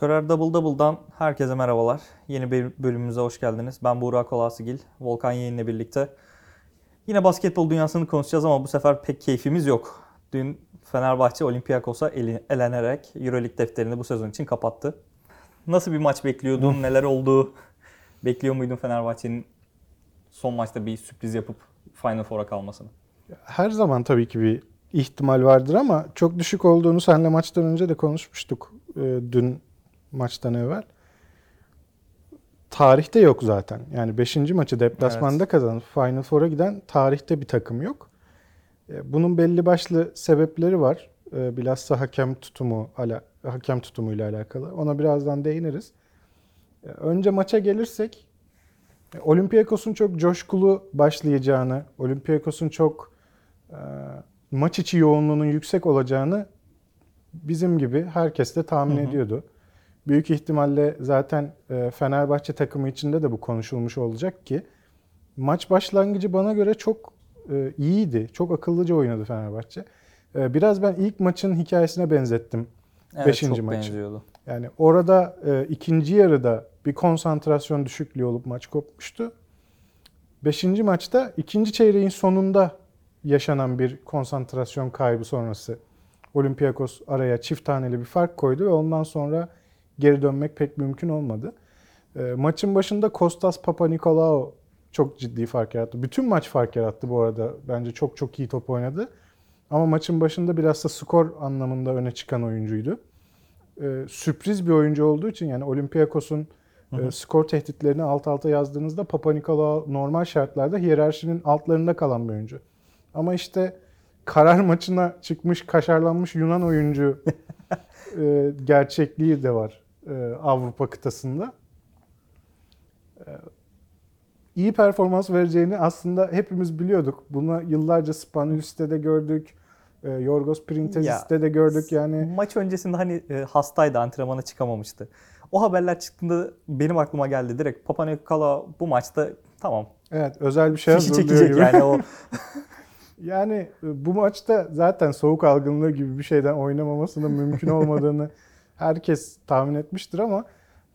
Skorer Double Double'dan herkese merhabalar. Yeni bir bölümümüze hoş geldiniz. Ben Buğra Kolasıgil, Volkan Yeğen'le birlikte. Yine basketbol dünyasını konuşacağız ama bu sefer pek keyfimiz yok. Dün Fenerbahçe Olympiakos'a elenerek Euroleague defterini bu sezon için kapattı. Nasıl bir maç bekliyordun? Neler oldu? Bekliyor muydun Fenerbahçe'nin son maçta bir sürpriz yapıp Final Four'a kalmasını? Her zaman tabii ki bir ihtimal vardır ama çok düşük olduğunu seninle maçtan önce de konuşmuştuk e, dün maçtan evvel. Tarihte yok zaten. Yani 5. maçı deplasmanda kazanıp Final Four'a giden tarihte bir takım yok. E, Bunun belli başlı sebepleri var. E, Bilhassa hakem tutumu ala, hakem tutumuyla alakalı. Ona birazdan değiniriz. E, Önce maça gelirsek Olympiakos'un çok coşkulu başlayacağını, Olympiakos'un çok e, maç içi yoğunluğunun yüksek olacağını bizim gibi herkes de tahmin Hı hı. ediyordu. Büyük ihtimalle zaten e, Fenerbahçe takımı içinde de bu konuşulmuş olacak ki maç başlangıcı bana göre çok e, iyiydi. Çok akıllıca oynadı Fenerbahçe. E, biraz ben ilk maçın hikayesine benzettim. Evet, Beşinci çok maçı. benziyordu. Yani orada e, ikinci yarıda bir konsantrasyon düşüklüğü olup maç kopmuştu. Beşinci maçta ikinci çeyreğin sonunda yaşanan bir konsantrasyon kaybı sonrası Olympiakos araya çift taneli bir fark koydu ve ondan sonra geri dönmek pek mümkün olmadı. E, maçın başında Kostas Papanikolaou çok ciddi fark yarattı. Bütün maç fark yarattı bu arada. Bence çok çok iyi top oynadı. Ama maçın başında biraz da skor anlamında öne çıkan oyuncuydu e, sürpriz bir oyuncu olduğu için yani Olympiakos'un Hı hı. e, skor tehditlerini alt alta yazdığınızda Papa Nikolaou normal şartlarda hiyerarşinin altlarında kalan bir oyuncu. Ama işte karar maçına çıkmış, kaşarlanmış Yunan oyuncu e, gerçekliği de var Avrupa kıtasında. E, iyi performans vereceğini aslında hepimiz biliyorduk. Bunu yıllarca Spanulis'te de gördük. E, Yorgos Printezis'te de gördük yani. Maç öncesinde hani e, hastaydı, antrenmana çıkamamıştı. O haberler çıktığında benim aklıma geldi direkt. Papanikolaou bu maçta tamam. Evet özel bir şey Fişi çekecek gibi. yani o. Yani e, bu maçta zaten soğuk algınlığı gibi bir şeyden oynamamasının mümkün olmadığını herkes tahmin etmiştir ama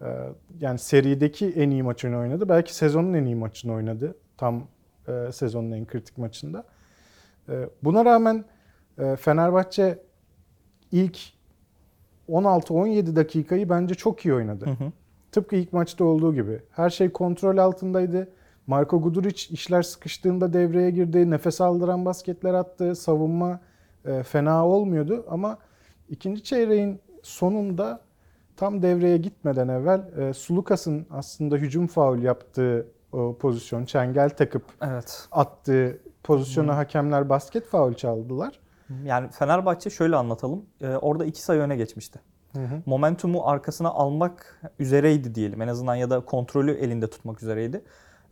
e, yani serideki en iyi maçını oynadı. Belki sezonun en iyi maçını oynadı. Tam e, sezonun en kritik maçında. E, Buna rağmen e, Fenerbahçe ilk 16-17 dakikayı bence çok iyi oynadı. Hı hı. Tıpkı ilk maçta olduğu gibi. Her şey kontrol altındaydı. Marko Guduric işler sıkıştığında devreye girdi. Nefes aldıran basketler attı. Savunma e, fena olmuyordu ama ikinci çeyreğin sonunda tam devreye gitmeden evvel e, Sulukas'ın aslında hücum faul yaptığı o pozisyon, çengel takıp evet. attığı pozisyona hakemler basket faul çaldılar. Yani Fenerbahçe şöyle anlatalım. E, orada iki sayı öne geçmişti. Momentumu arkasına almak üzereydi diyelim. En azından ya da kontrolü elinde tutmak üzereydi.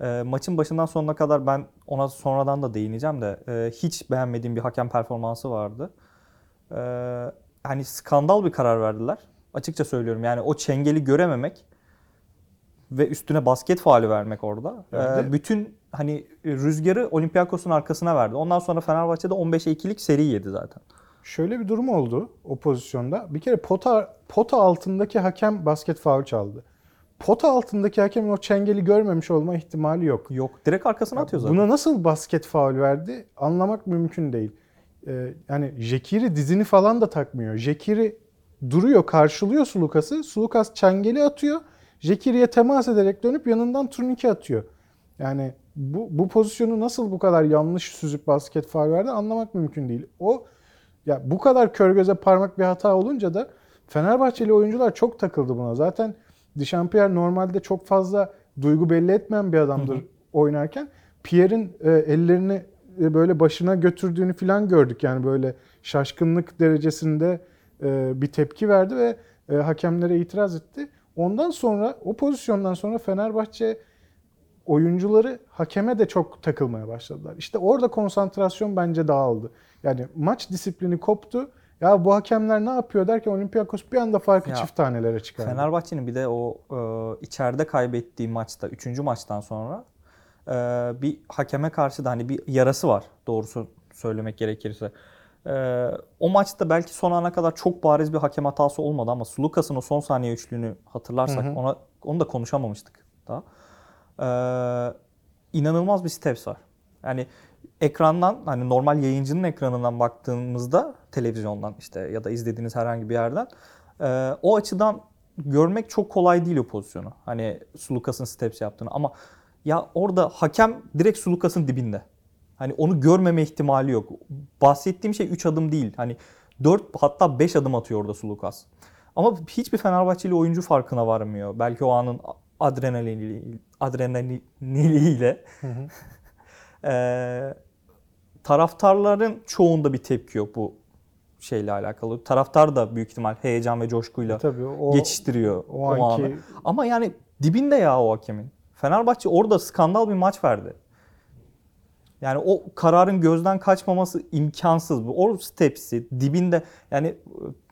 E, maçın başından sonuna kadar ben ona sonradan da değineceğim de e, hiç beğenmediğim bir hakem performansı vardı. E, hani skandal bir karar verdiler. Açıkça söylüyorum yani o çengeli görememek ve üstüne basket faali vermek orada. Ya bir e, de- bütün hani rüzgarı Olympiakos'un arkasına verdi. Ondan sonra Fenerbahçe'de 15'e 2'lik seri yedi zaten. Şöyle bir durum oldu o pozisyonda. Bir kere pota pota altındaki hakem basket faul çaldı. Pota altındaki hakemin o çengeli görmemiş olma ihtimali yok. Yok. Direkt arkasına atıyor zaten. Buna nasıl basket faul verdi anlamak mümkün değil. Ee, yani Jekiri dizini falan da takmıyor. Jekiri duruyor, karşılıyor Sulukas'ı. Sulukas çengeli atıyor. Jekiri'ye temas ederek dönüp yanından turnike atıyor. Yani bu, bu pozisyonu nasıl bu kadar yanlış süzüp basket faul verdi anlamak mümkün değil. O ya bu kadar kör göze parmak bir hata olunca da Fenerbahçeli oyuncular çok takıldı buna. Zaten Dişampierre normalde çok fazla duygu belli etmeyen bir adamdır Hı hı. oynarken. Pierre'in e, ellerini e, böyle başına götürdüğünü falan gördük. Yani böyle şaşkınlık derecesinde e, bir tepki verdi ve e, hakemlere itiraz etti. Ondan sonra o pozisyondan sonra Fenerbahçe oyuncuları hakeme de çok takılmaya başladılar. İşte orada konsantrasyon bence dağıldı. Yani maç disiplini koptu. Ya bu hakemler ne yapıyor derken Olympiakos bir anda farkı Ya, çift tanelere çıkardı. Fenerbahçe'nin bir de o e, içeride kaybettiği maçta, 3. maçtan sonra e, bir hakeme karşı da hani bir yarası var doğrusu söylemek gerekirse. Ee, o maçta belki son ana kadar çok bariz bir hakem hatası olmadı ama Sulukas'ın o son saniye üçlüğünü hatırlarsak Hı hı. ona onu da konuşamamıştık daha. Ee, inanılmaz bir steps var. Yani ekrandan hani normal yayıncının ekranından baktığımızda televizyondan işte ya da izlediğiniz herhangi bir yerden e, o açıdan görmek çok kolay değil o pozisyonu. Hani Sulukas'ın steps yaptığını ama ya orada hakem direkt Sulukas'ın dibinde. Hani onu görmeme ihtimali yok. Bahsettiğim şey 3 adım değil. Hani 4 hatta 5 adım atıyor orada Sulukas. Ama hiçbir oyuncu farkına varmıyor. Belki o anın adrenalini, adrenaliniyle hı. ee, taraftarların çoğunda bir tepki yok bu şeyle alakalı. Taraftar da büyük ihtimal heyecan ve coşkuyla Tabii o geçiştiriyor o o, anki- anı. Ama yani dibinde ya o hakemin. Fenerbahçe orada skandal bir maç verdi. Yani o kararın gözden kaçmaması imkansız. Bu O stepsi dibinde yani e,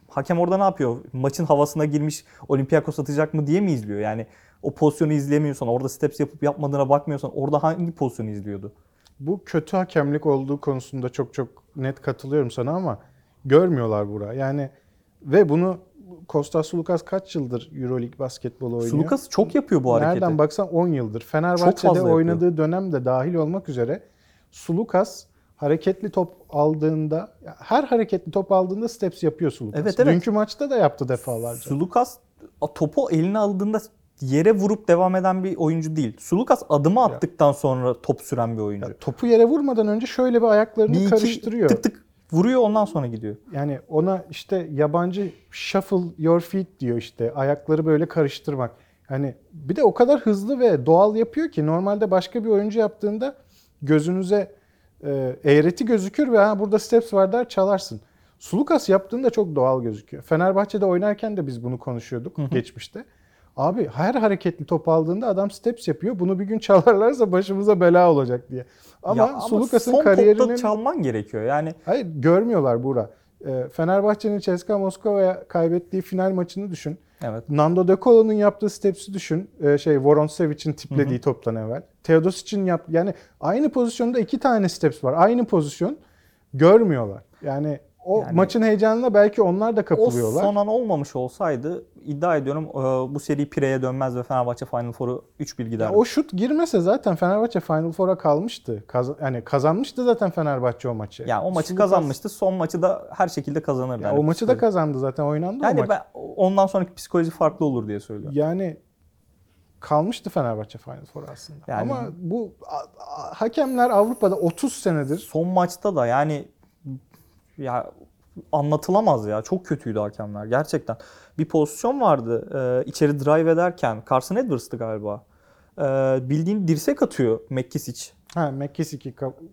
hakem orada ne yapıyor? Maçın havasına girmiş Olympiakos atacak mı diye mi izliyor? Yani o pozisyonu izleyemiyorsan, orada steps yapıp yapmadığına bakmıyorsan orada hangi pozisyonu izliyordu? Bu kötü hakemlik olduğu konusunda çok çok net katılıyorum sana ama görmüyorlar bura. Yani ve bunu Kostas Sulukas kaç yıldır EuroLeague basketbolu oynuyor? Sulukas çok yapıyor bu hareketi. Nereden baksan 10 yıldır. Fenerbahçe'de yapıyor. oynadığı dönemde dahil olmak üzere Sulukas hareketli top aldığında her hareketli top aldığında steps yapıyor Sulukas. Evet, evet. Dünkü maçta da yaptı defalarca. Sulukas topu eline aldığında yere vurup devam eden bir oyuncu değil. Sulukas adımı attıktan sonra top süren bir oyuncu. Ya topu yere vurmadan önce şöyle bir ayaklarını bir karıştırıyor. tık tık vuruyor ondan sonra gidiyor. Yani ona işte yabancı shuffle your feet diyor işte. Ayakları böyle karıştırmak. Hani bir de o kadar hızlı ve doğal yapıyor ki normalde başka bir oyuncu yaptığında gözünüze e, eğreti gözükür ve ha burada steps var der çalarsın. Sulukas yaptığında çok doğal gözüküyor. Fenerbahçe'de oynarken de biz bunu konuşuyorduk geçmişte. Abi her hareketli top aldığında adam steps yapıyor. Bunu bir gün çalarlarsa başımıza bela olacak diye. Ama, Ya Sulukas'ın kariyerinin çalman gerekiyor. Yani Hayır görmüyorlar Buğra. Ee, Fenerbahçe'nin CSKA Moskova'ya kaybettiği final maçını düşün. evet. Nando De Colo'nun yaptığı steps'i düşün. Ee, şey Voronsevic'in tiplediği toptan evvel. Teodosic'in yap yani aynı pozisyonda iki tane steps var. Aynı pozisyon. Görmüyorlar. Yani o Yani- maçın heyecanına belki onlar da O kapılıyorlar. son an olmamış olsaydı iddia ediyorum e, bu seri Pire'ye dönmez ve Fenerbahçe Final Four'u 3-1 Ya giderdi. o şut girmese zaten Fenerbahçe Final Four'a kalmıştı. Kaz- yani kazanmıştı zaten Fenerbahçe o maçı. yani o maçı Sulukas- kazanmıştı. Son maçı da her şekilde kazanırdı. Ya Yani o maçı da kazandı zaten oynandı o Yani maç. ben ondan sonraki psikoloji farklı olur diye söylüyorum. Yani kalmıştı Fenerbahçe Final Four aslında. Yani- Ama bu hakemler Avrupa'da 30 senedir Son maçta da yani ya anlatılamaz ya. Çok kötüydü hakemler gerçekten. Bir pozisyon vardı. Ee, içeri drive ederken Carson Edwards'tı galiba. Ee, bildiğin dirsek atıyor McKissick. ha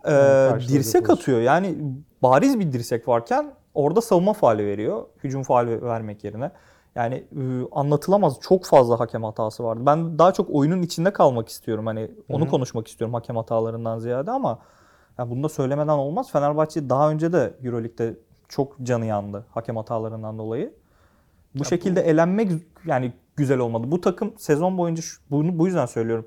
Ee, karşıladı dirsek pozisyon. atıyor. Yani bariz bir dirsek varken orada savunma faali veriyor. Hücum faali vermek yerine. Yani e, anlatılamaz. Çok fazla hakem hatası vardı. Ben daha çok oyunun içinde kalmak istiyorum. Hani onu Hı hı. konuşmak istiyorum hakem hatalarından ziyade ama ya bunu da söylemeden olmaz. Fenerbahçe daha önce de EuroLeague'de çok canı yandı hakem hatalarından dolayı. Bu Ya şekilde elenmek yani güzel olmadı. Bu takım sezon boyunca bunu bu yüzden söylüyorum.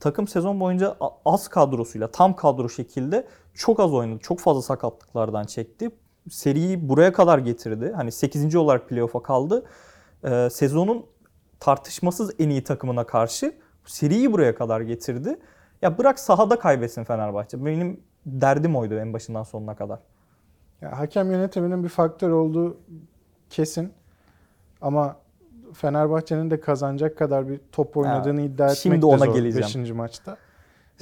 Takım sezon boyunca az kadrosuyla tam kadro şekilde çok az oynadı. Çok fazla sakatlıklardan çekti. Seriyi buraya kadar getirdi. Hani 8. olarak playoff'a kaldı. Ee, sezonun tartışmasız en iyi takımına karşı seriyi buraya kadar getirdi. Ya bırak sahada kaybetsin Fenerbahçe. Benim derdim oydu en başından sonuna kadar. Ya hakem yönetiminin bir faktör olduğu kesin. Ama Fenerbahçe'nin de kazanacak kadar bir top oynadığını iddia etmek şimdi de ona zor geleceğim. 5. maçta.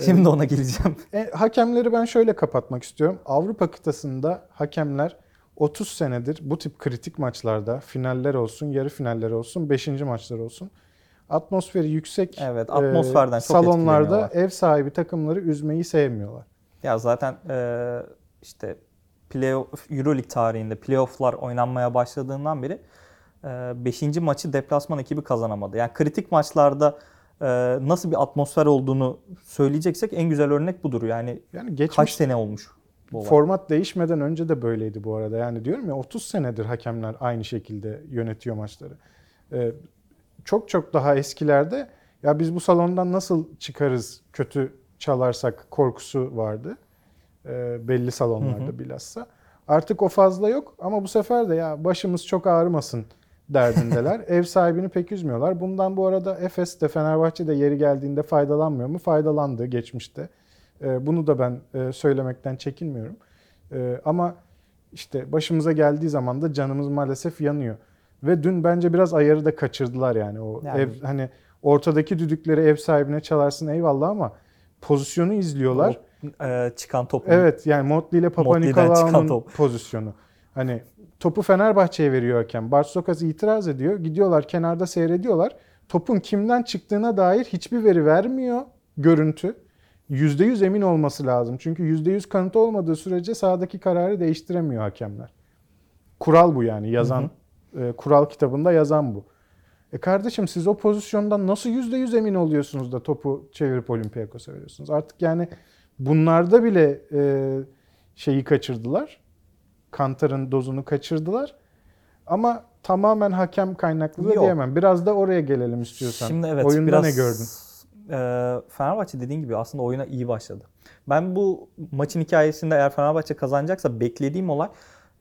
Şimdi ona geleceğim. E, hakemleri ben şöyle kapatmak istiyorum. Avrupa kıtasında hakemler 30 senedir bu tip kritik maçlarda finaller olsun, yarı finaller olsun, 5. maçlar olsun atmosferi yüksek Evet, e, atmosferden çok salonlarda ev sahibi takımları üzmeyi sevmiyorlar. Ya zaten eee, işte playoff, Euroleague tarihinde playofflar oynanmaya başladığından beri 5. maçı deplasman ekibi kazanamadı. Yani kritik maçlarda eee, nasıl bir atmosfer olduğunu söyleyeceksek en güzel örnek budur. Yani Yani geçmiş kaç sene olmuş bu olay. Format değişmeden önce de böyleydi bu arada. Yani diyorum ya 30 senedir hakemler aynı şekilde yönetiyor maçları. Ee, çok çok daha eskilerde ya biz bu salondan nasıl çıkarız kötü çalarsak korkusu vardı. Ee, belli salonlarda Hı hı. bilhassa. Artık o fazla yok ama bu sefer de ya başımız çok ağrımasın derdindeler. Ev sahibini pek üzmüyorlar. Bundan bu arada Efes de Fenerbahçe de yeri geldiğinde faydalanmıyor mu? Faydalandı geçmişte. Ee, bunu da ben e, söylemekten çekinmiyorum. Ee, ama işte başımıza geldiği zaman da canımız maalesef yanıyor. Ve dün bence biraz ayarı da kaçırdılar yani. O Yani- ev hani ortadaki düdükleri ev sahibine çalarsın eyvallah ama pozisyonu izliyorlar. O, e, çıkan top. Evet yani Motley ile Papa Nikolaou'nun pozisyonu. Hani topu Fenerbahçe'ye veriyor hakem. Barsokas itiraz ediyor. Gidiyorlar kenarda seyrediyorlar. Topun kimden çıktığına dair hiçbir veri vermiyor görüntü. %100 emin olması lazım. Çünkü %100 kanıt olmadığı sürece sahadaki kararı değiştiremiyor hakemler. Kural bu yani yazan e, kural kitabında yazan bu. E kardeşim siz o pozisyondan nasıl %100 emin oluyorsunuz da topu çevirip Olympiakos'a veriyorsunuz? Artık yani bunlarda bile e, şeyi kaçırdılar. Kantar'ın dozunu kaçırdılar. Ama tamamen hakem kaynaklı da Yok. diyemem. Biraz da oraya gelelim istiyorsan. Şimdi evet Oyunda biraz ne gördün? e, Fenerbahçe dediğin gibi aslında oyuna iyi başladı. Ben bu maçın hikayesinde eğer Fenerbahçe kazanacaksa beklediğim olay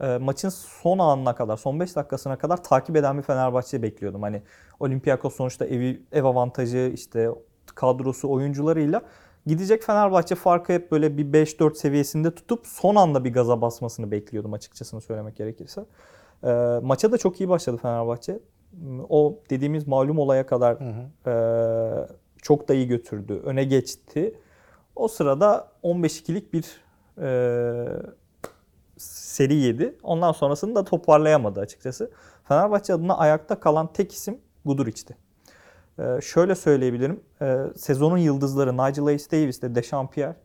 e, maçın son anına kadar, son 5 dakikasına kadar takip eden bir Fenerbahçe bekliyordum. Hani Olympiakos sonuçta evi, ev avantajı işte kadrosu oyuncularıyla gidecek Fenerbahçe farkı hep böyle bir 5-4 seviyesinde tutup son anda bir gaza basmasını bekliyordum açıkçasını söylemek gerekirse. E, maça da çok iyi başladı Fenerbahçe. O dediğimiz malum olaya kadar Hı hı. ee, çok da iyi götürdü. Öne geçti. O sırada 15-2'lik bir e, seri yedi. Ondan sonrasını da toparlayamadı açıkçası. Fenerbahçe adına ayakta kalan tek isim Guduric'ti. Ee, şöyle söyleyebilirim. Ee, sezonun yıldızları Nigel Hayes-Davis ile Dechampierre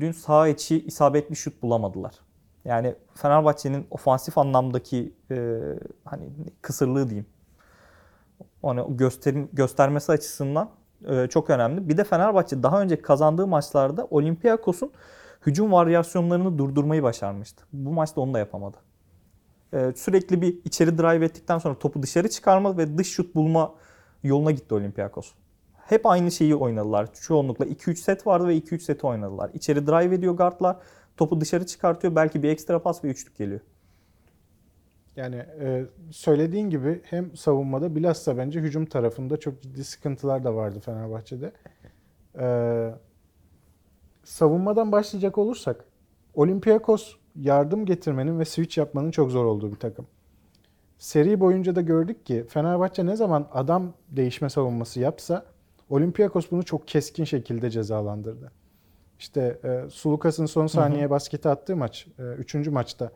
dün saha içi isabetli şut bulamadılar. Yani Fenerbahçe'nin ofansif anlamdaki e, hani kısırlığı diyeyim. Onu gösterim, göstermesi açısından e, çok önemli. Bir de Fenerbahçe daha önce kazandığı maçlarda Olympiakos'un hücum varyasyonlarını durdurmayı başarmıştı. Bu maçta onu da yapamadı. E, sürekli bir içeri drive ettikten sonra topu dışarı çıkarma ve dış şut bulma yoluna gitti Olympiakos. Hep aynı şeyi oynadılar. Çoğunlukla 2-3 set vardı ve 2-3 seti oynadılar. İçeri drive ediyor guardlar. Topu dışarı çıkartıyor. Belki bir ekstra pas ve üçlük geliyor. Yani e, söylediğin gibi hem savunmada bilhassa bence hücum tarafında çok ciddi sıkıntılar da vardı Fenerbahçe'de. E, savunmadan başlayacak olursak Olympiakos yardım getirmenin ve switch yapmanın çok zor olduğu bir takım. Seri boyunca da gördük ki Fenerbahçe ne zaman adam değişme savunması yapsa Olympiakos bunu çok keskin şekilde cezalandırdı. İşte e, Sulukas'ın son saniye basketi attığı maç, e, üçüncü maçta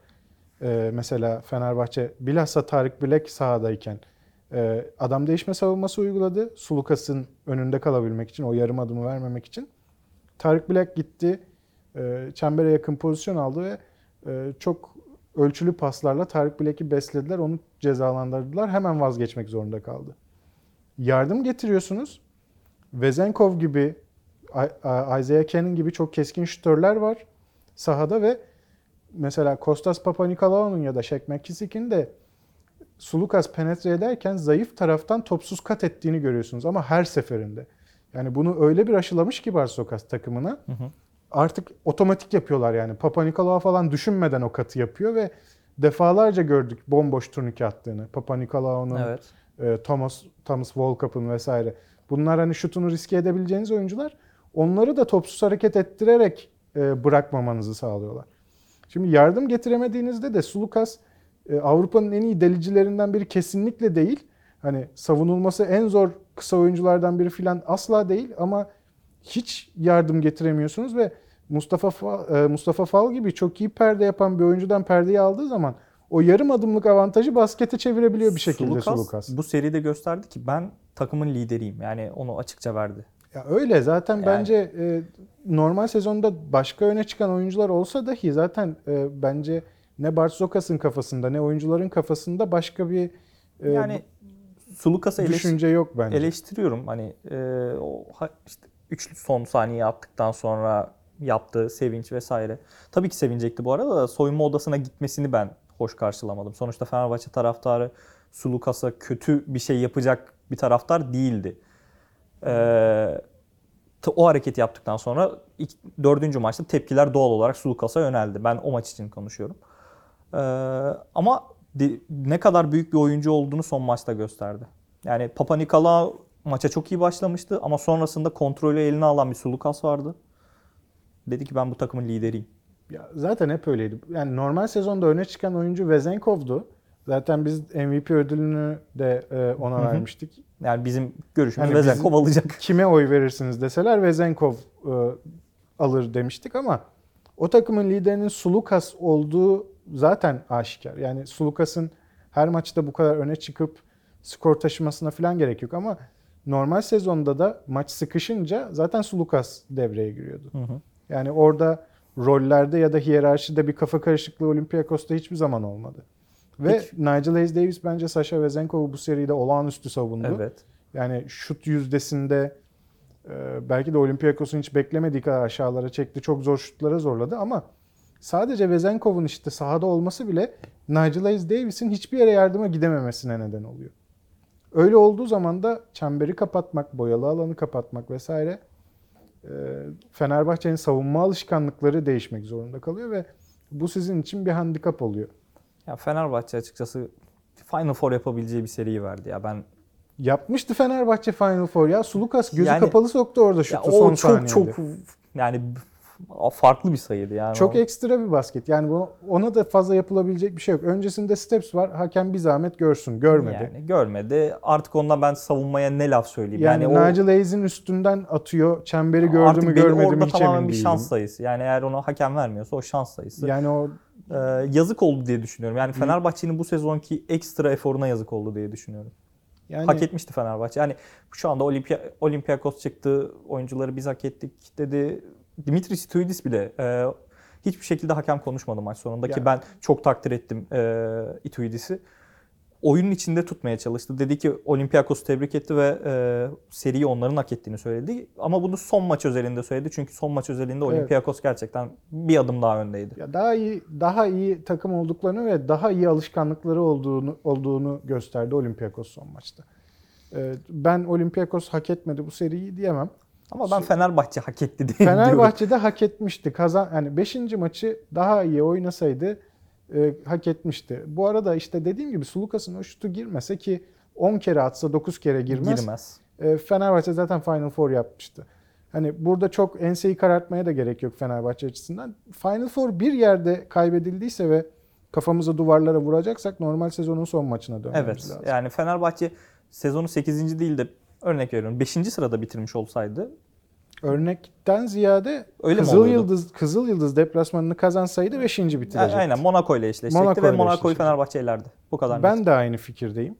e, mesela Fenerbahçe bilhassa Tarık Bilek sahadayken e, adam değişme savunması uyguladı. Sulukas'ın önünde kalabilmek için, o yarım adımı vermemek için. Tarık Bilek gitti, e, çembere yakın pozisyon aldı ve e, çok ölçülü paslarla Tarık Bilek'i beslediler, onu cezalandırdılar. Hemen vazgeçmek zorunda kaldı. Yardım getiriyorsunuz. Vezenkov gibi, Isaiah Cannon gibi çok keskin şütörler var sahada ve mesela Kostas Papanikolaou'nun ya da Shaq McKissick'in de Sulukas penetre ederken zayıf taraftan topsuz kat ettiğini görüyorsunuz ama her seferinde. Yani bunu öyle bir aşılamış ki Barsokas takımına. Artık otomatik yapıyorlar yani. Papanikolaou falan düşünmeden o katı yapıyor ve defalarca gördük bomboş turnike attığını. Papanikolaou'nun, Evet. e, Thomas Thomas Volkap'ın vesaire. Bunlar hani şutunu riske edebileceğiniz oyuncular. Onları da topsuz hareket ettirerek e, bırakmamanızı sağlıyorlar. Şimdi yardım getiremediğinizde de Sulukas e, Avrupa'nın en iyi delicilerinden biri kesinlikle değil. Hani savunulması en zor kısa oyunculardan biri filan asla değil ama hiç yardım getiremiyorsunuz ve Mustafa Fa- e, Mustafa Fal gibi çok iyi perde yapan bir oyuncudan perdeyi aldığı zaman o yarım adımlık avantajı baskete çevirebiliyor bir şekilde Sulukas, Sulukas. bu seride gösterdi ki ben takımın lideriyim. Yani onu açıkça verdi. Ya öyle zaten Yani- bence e, normal sezonda başka öne çıkan oyuncular olsa dahi zaten e, bence ne Bartzokas'ın kafasında ne oyuncuların kafasında başka bir e, Yani Sulukas'ı eleş- düşünce yok bence. eleştiriyorum. Hani e, o işte üçlü son saniye attıktan sonra yaptığı sevinç vesaire. Tabii ki sevinecekti bu arada da soyunma odasına gitmesini ben hoş karşılamadım. Sonuçta Fenerbahçe taraftarı Sulukas'a kötü bir şey yapacak bir taraftar değildi. Ee, o hareketi yaptıktan sonra ilk, dördüncü maçta tepkiler doğal olarak Sulukas'a yöneldi. Ben o maç için konuşuyorum. Ee, ama ne kadar büyük bir oyuncu olduğunu son maçta gösterdi. Yani Papa Nikolaou maça çok iyi başlamıştı ama sonrasında kontrolü eline alan bir Sulukas vardı. Dedi ki ben bu takımın lideriyim. Ya zaten hep öyleydi. Yani normal sezonda öne çıkan oyuncu Vezenkov'du. Zaten biz MVP ödülünü de e, ona vermiştik. Yani bizim görüşümüz Yani Vezenkov alacak. Kime oy verirsiniz deseler Vezenkov e, alır demiştik ama o takımın liderinin Sulukas olduğu zaten aşikar. Yani Sulukas'ın her maçta bu kadar öne çıkıp skor taşımasına falan gerek yok ama normal sezonda da maç sıkışınca zaten Sulukas devreye giriyordu. Hı hı. Yani orada rollerde ya da hiyerarşide bir kafa karışıklığı Olympiakos'ta hiçbir zaman olmadı. Ve Peki. Nigel Hayes Davis bence Sasha Vezenkov'u bu seride olağanüstü savundu. Evet. Yani şut yüzdesinde belki de Olympiakos'un hiç beklemediği kadar aşağılara çekti. Çok zor şutlara zorladı ama sadece Vezenkov'un işte sahada olması bile Nigel Hayes Davis'in hiçbir yere yardıma gidememesine neden oluyor. Öyle olduğu zaman da çemberi kapatmak, boyalı alanı kapatmak vesaire e, Fenerbahçe'nin savunma alışkanlıkları değişmek zorunda kalıyor ve bu sizin için bir handikap oluyor. Ya Fenerbahçe açıkçası Final Four yapabileceği bir seriyi verdi ya. Ben Yapmıştı Fenerbahçe Final Four ya. Sulukas gözü Yani- kapalı soktu orada ya şutu o son çok saniyede. çok yani farklı bir sayıydı yani. Çok o. ekstra bir basket. Yani bu, ona da fazla yapılabilecek bir şey yok. Öncesinde steps var. Hakem bir zahmet görsün. Görmedi. Yani görmedi. Artık ondan ben savunmaya ne laf söyleyeyim. Yani, Yani, o Nigel Hayes'in üstünden atıyor. Çemberi gördü artık mü görmedi mi hiç tamamen emin bir değilim. şans sayısı. Yani eğer onu hakem vermiyorsa o şans sayısı. Yani o Ee, yazık oldu diye düşünüyorum. Yani Fenerbahçe'nin bu sezonki ekstra eforuna yazık oldu diye düşünüyorum. Yani Hak etmişti Fenerbahçe. Yani şu anda Olimpia, Olympiakos çıktı, oyuncuları biz hak ettik dedi. Dimitris Ituidis bile e, hiçbir şekilde hakem konuşmadı maç sonunda ki Ya. ben çok takdir ettim e, Ituidis'i. Oyunun içinde tutmaya çalıştı. Dedi ki Olympiakos'u tebrik etti ve e, seriyi onların hak ettiğini söyledi. Ama bunu son maç özelinde söyledi. Çünkü son maç özelinde Evet. Olympiakos gerçekten bir adım daha öndeydi. ya daha iyi daha iyi takım olduklarını ve daha iyi alışkanlıkları olduğunu olduğunu gösterdi Olympiakos son maçta. Ee, ben Olympiakos hak etmedi bu seriyi diyemem. Ama ben Fenerbahçe hak etti diye diyorum. Fenerbahçe de hak etmişti. Kazan yani 5. maçı daha iyi oynasaydı e, hak etmişti. Bu arada işte dediğim gibi Sulukas'ın o şutu girmese ki 10 kere atsa 9 kere girmez. girmez. E, Fenerbahçe zaten Final Four yapmıştı. Hani burada çok enseyi karartmaya da gerek yok Fenerbahçe açısından. Final Four bir yerde kaybedildiyse ve kafamızı duvarlara vuracaksak normal sezonun son maçına dönmemiz Evet. lazım. Yani Fenerbahçe sezonu 8. değil de örnek veriyorum 5. sırada bitirmiş olsaydı Örnekten ziyade Öyle Kızıl? Yıldız Kızıl Yıldız deplasmanını kazansaydı 5. bitirecekti. aynen Monaco ile eşleşecekti Monaco ve Monaco'yu. Fenerbahçe elerdi. Bu kadar. Ben net. de aynı fikirdeyim.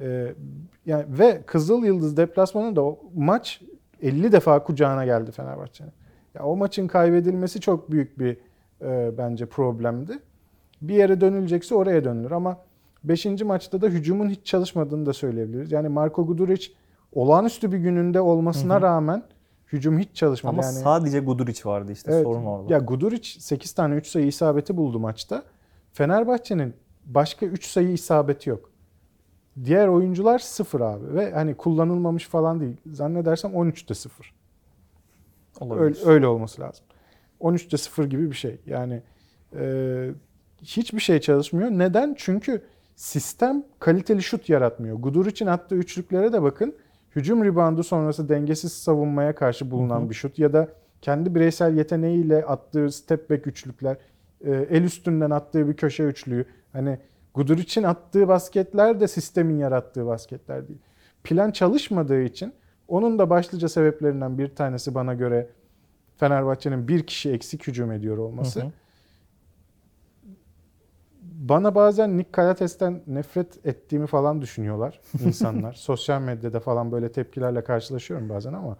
Ee, yani ve Kızıl Yıldız deplasmanı da o maç 50 defa kucağına geldi Fenerbahçe'nin. Ya o maçın kaybedilmesi çok büyük bir e, bence problemdi. Bir yere dönülecekse oraya dönülür ama 5. maçta da hücumun hiç çalışmadığını da söyleyebiliriz. Yani Marko Guduric olağanüstü bir gününde olmasına Hı hı. rağmen hücum hiç çalışmadı. Ama yani, sadece Guduric vardı işte Evet. sorun orada. Ya Guduric 8 tane 3 sayı isabeti buldu maçta. Fenerbahçe'nin başka 3 sayı isabeti yok. Diğer oyuncular 0 abi ve hani kullanılmamış falan değil. Zannedersem 13'te 0. Olabilir. Öyle, öyle olması lazım. 13'te 0 gibi bir şey. Yani e, hiçbir şey çalışmıyor. Neden? Çünkü sistem kaliteli şut yaratmıyor. Guduric'in attığı üçlüklere de bakın. Hücum reboundu sonrası dengesiz savunmaya karşı bulunan Hı hı. bir şut ya da kendi bireysel yeteneğiyle attığı step back üçlükler, e, el üstünden attığı bir köşe üçlüğü. Hani Guduric'in attığı basketler de sistemin yarattığı basketler değil. Plan çalışmadığı için onun da başlıca sebeplerinden bir tanesi bana göre Fenerbahçe'nin bir kişi eksik hücum ediyor olması. Hı hı. Bana bazen Nick Kalates'ten nefret ettiğimi falan düşünüyorlar insanlar. Sosyal medyada falan böyle tepkilerle karşılaşıyorum bazen ama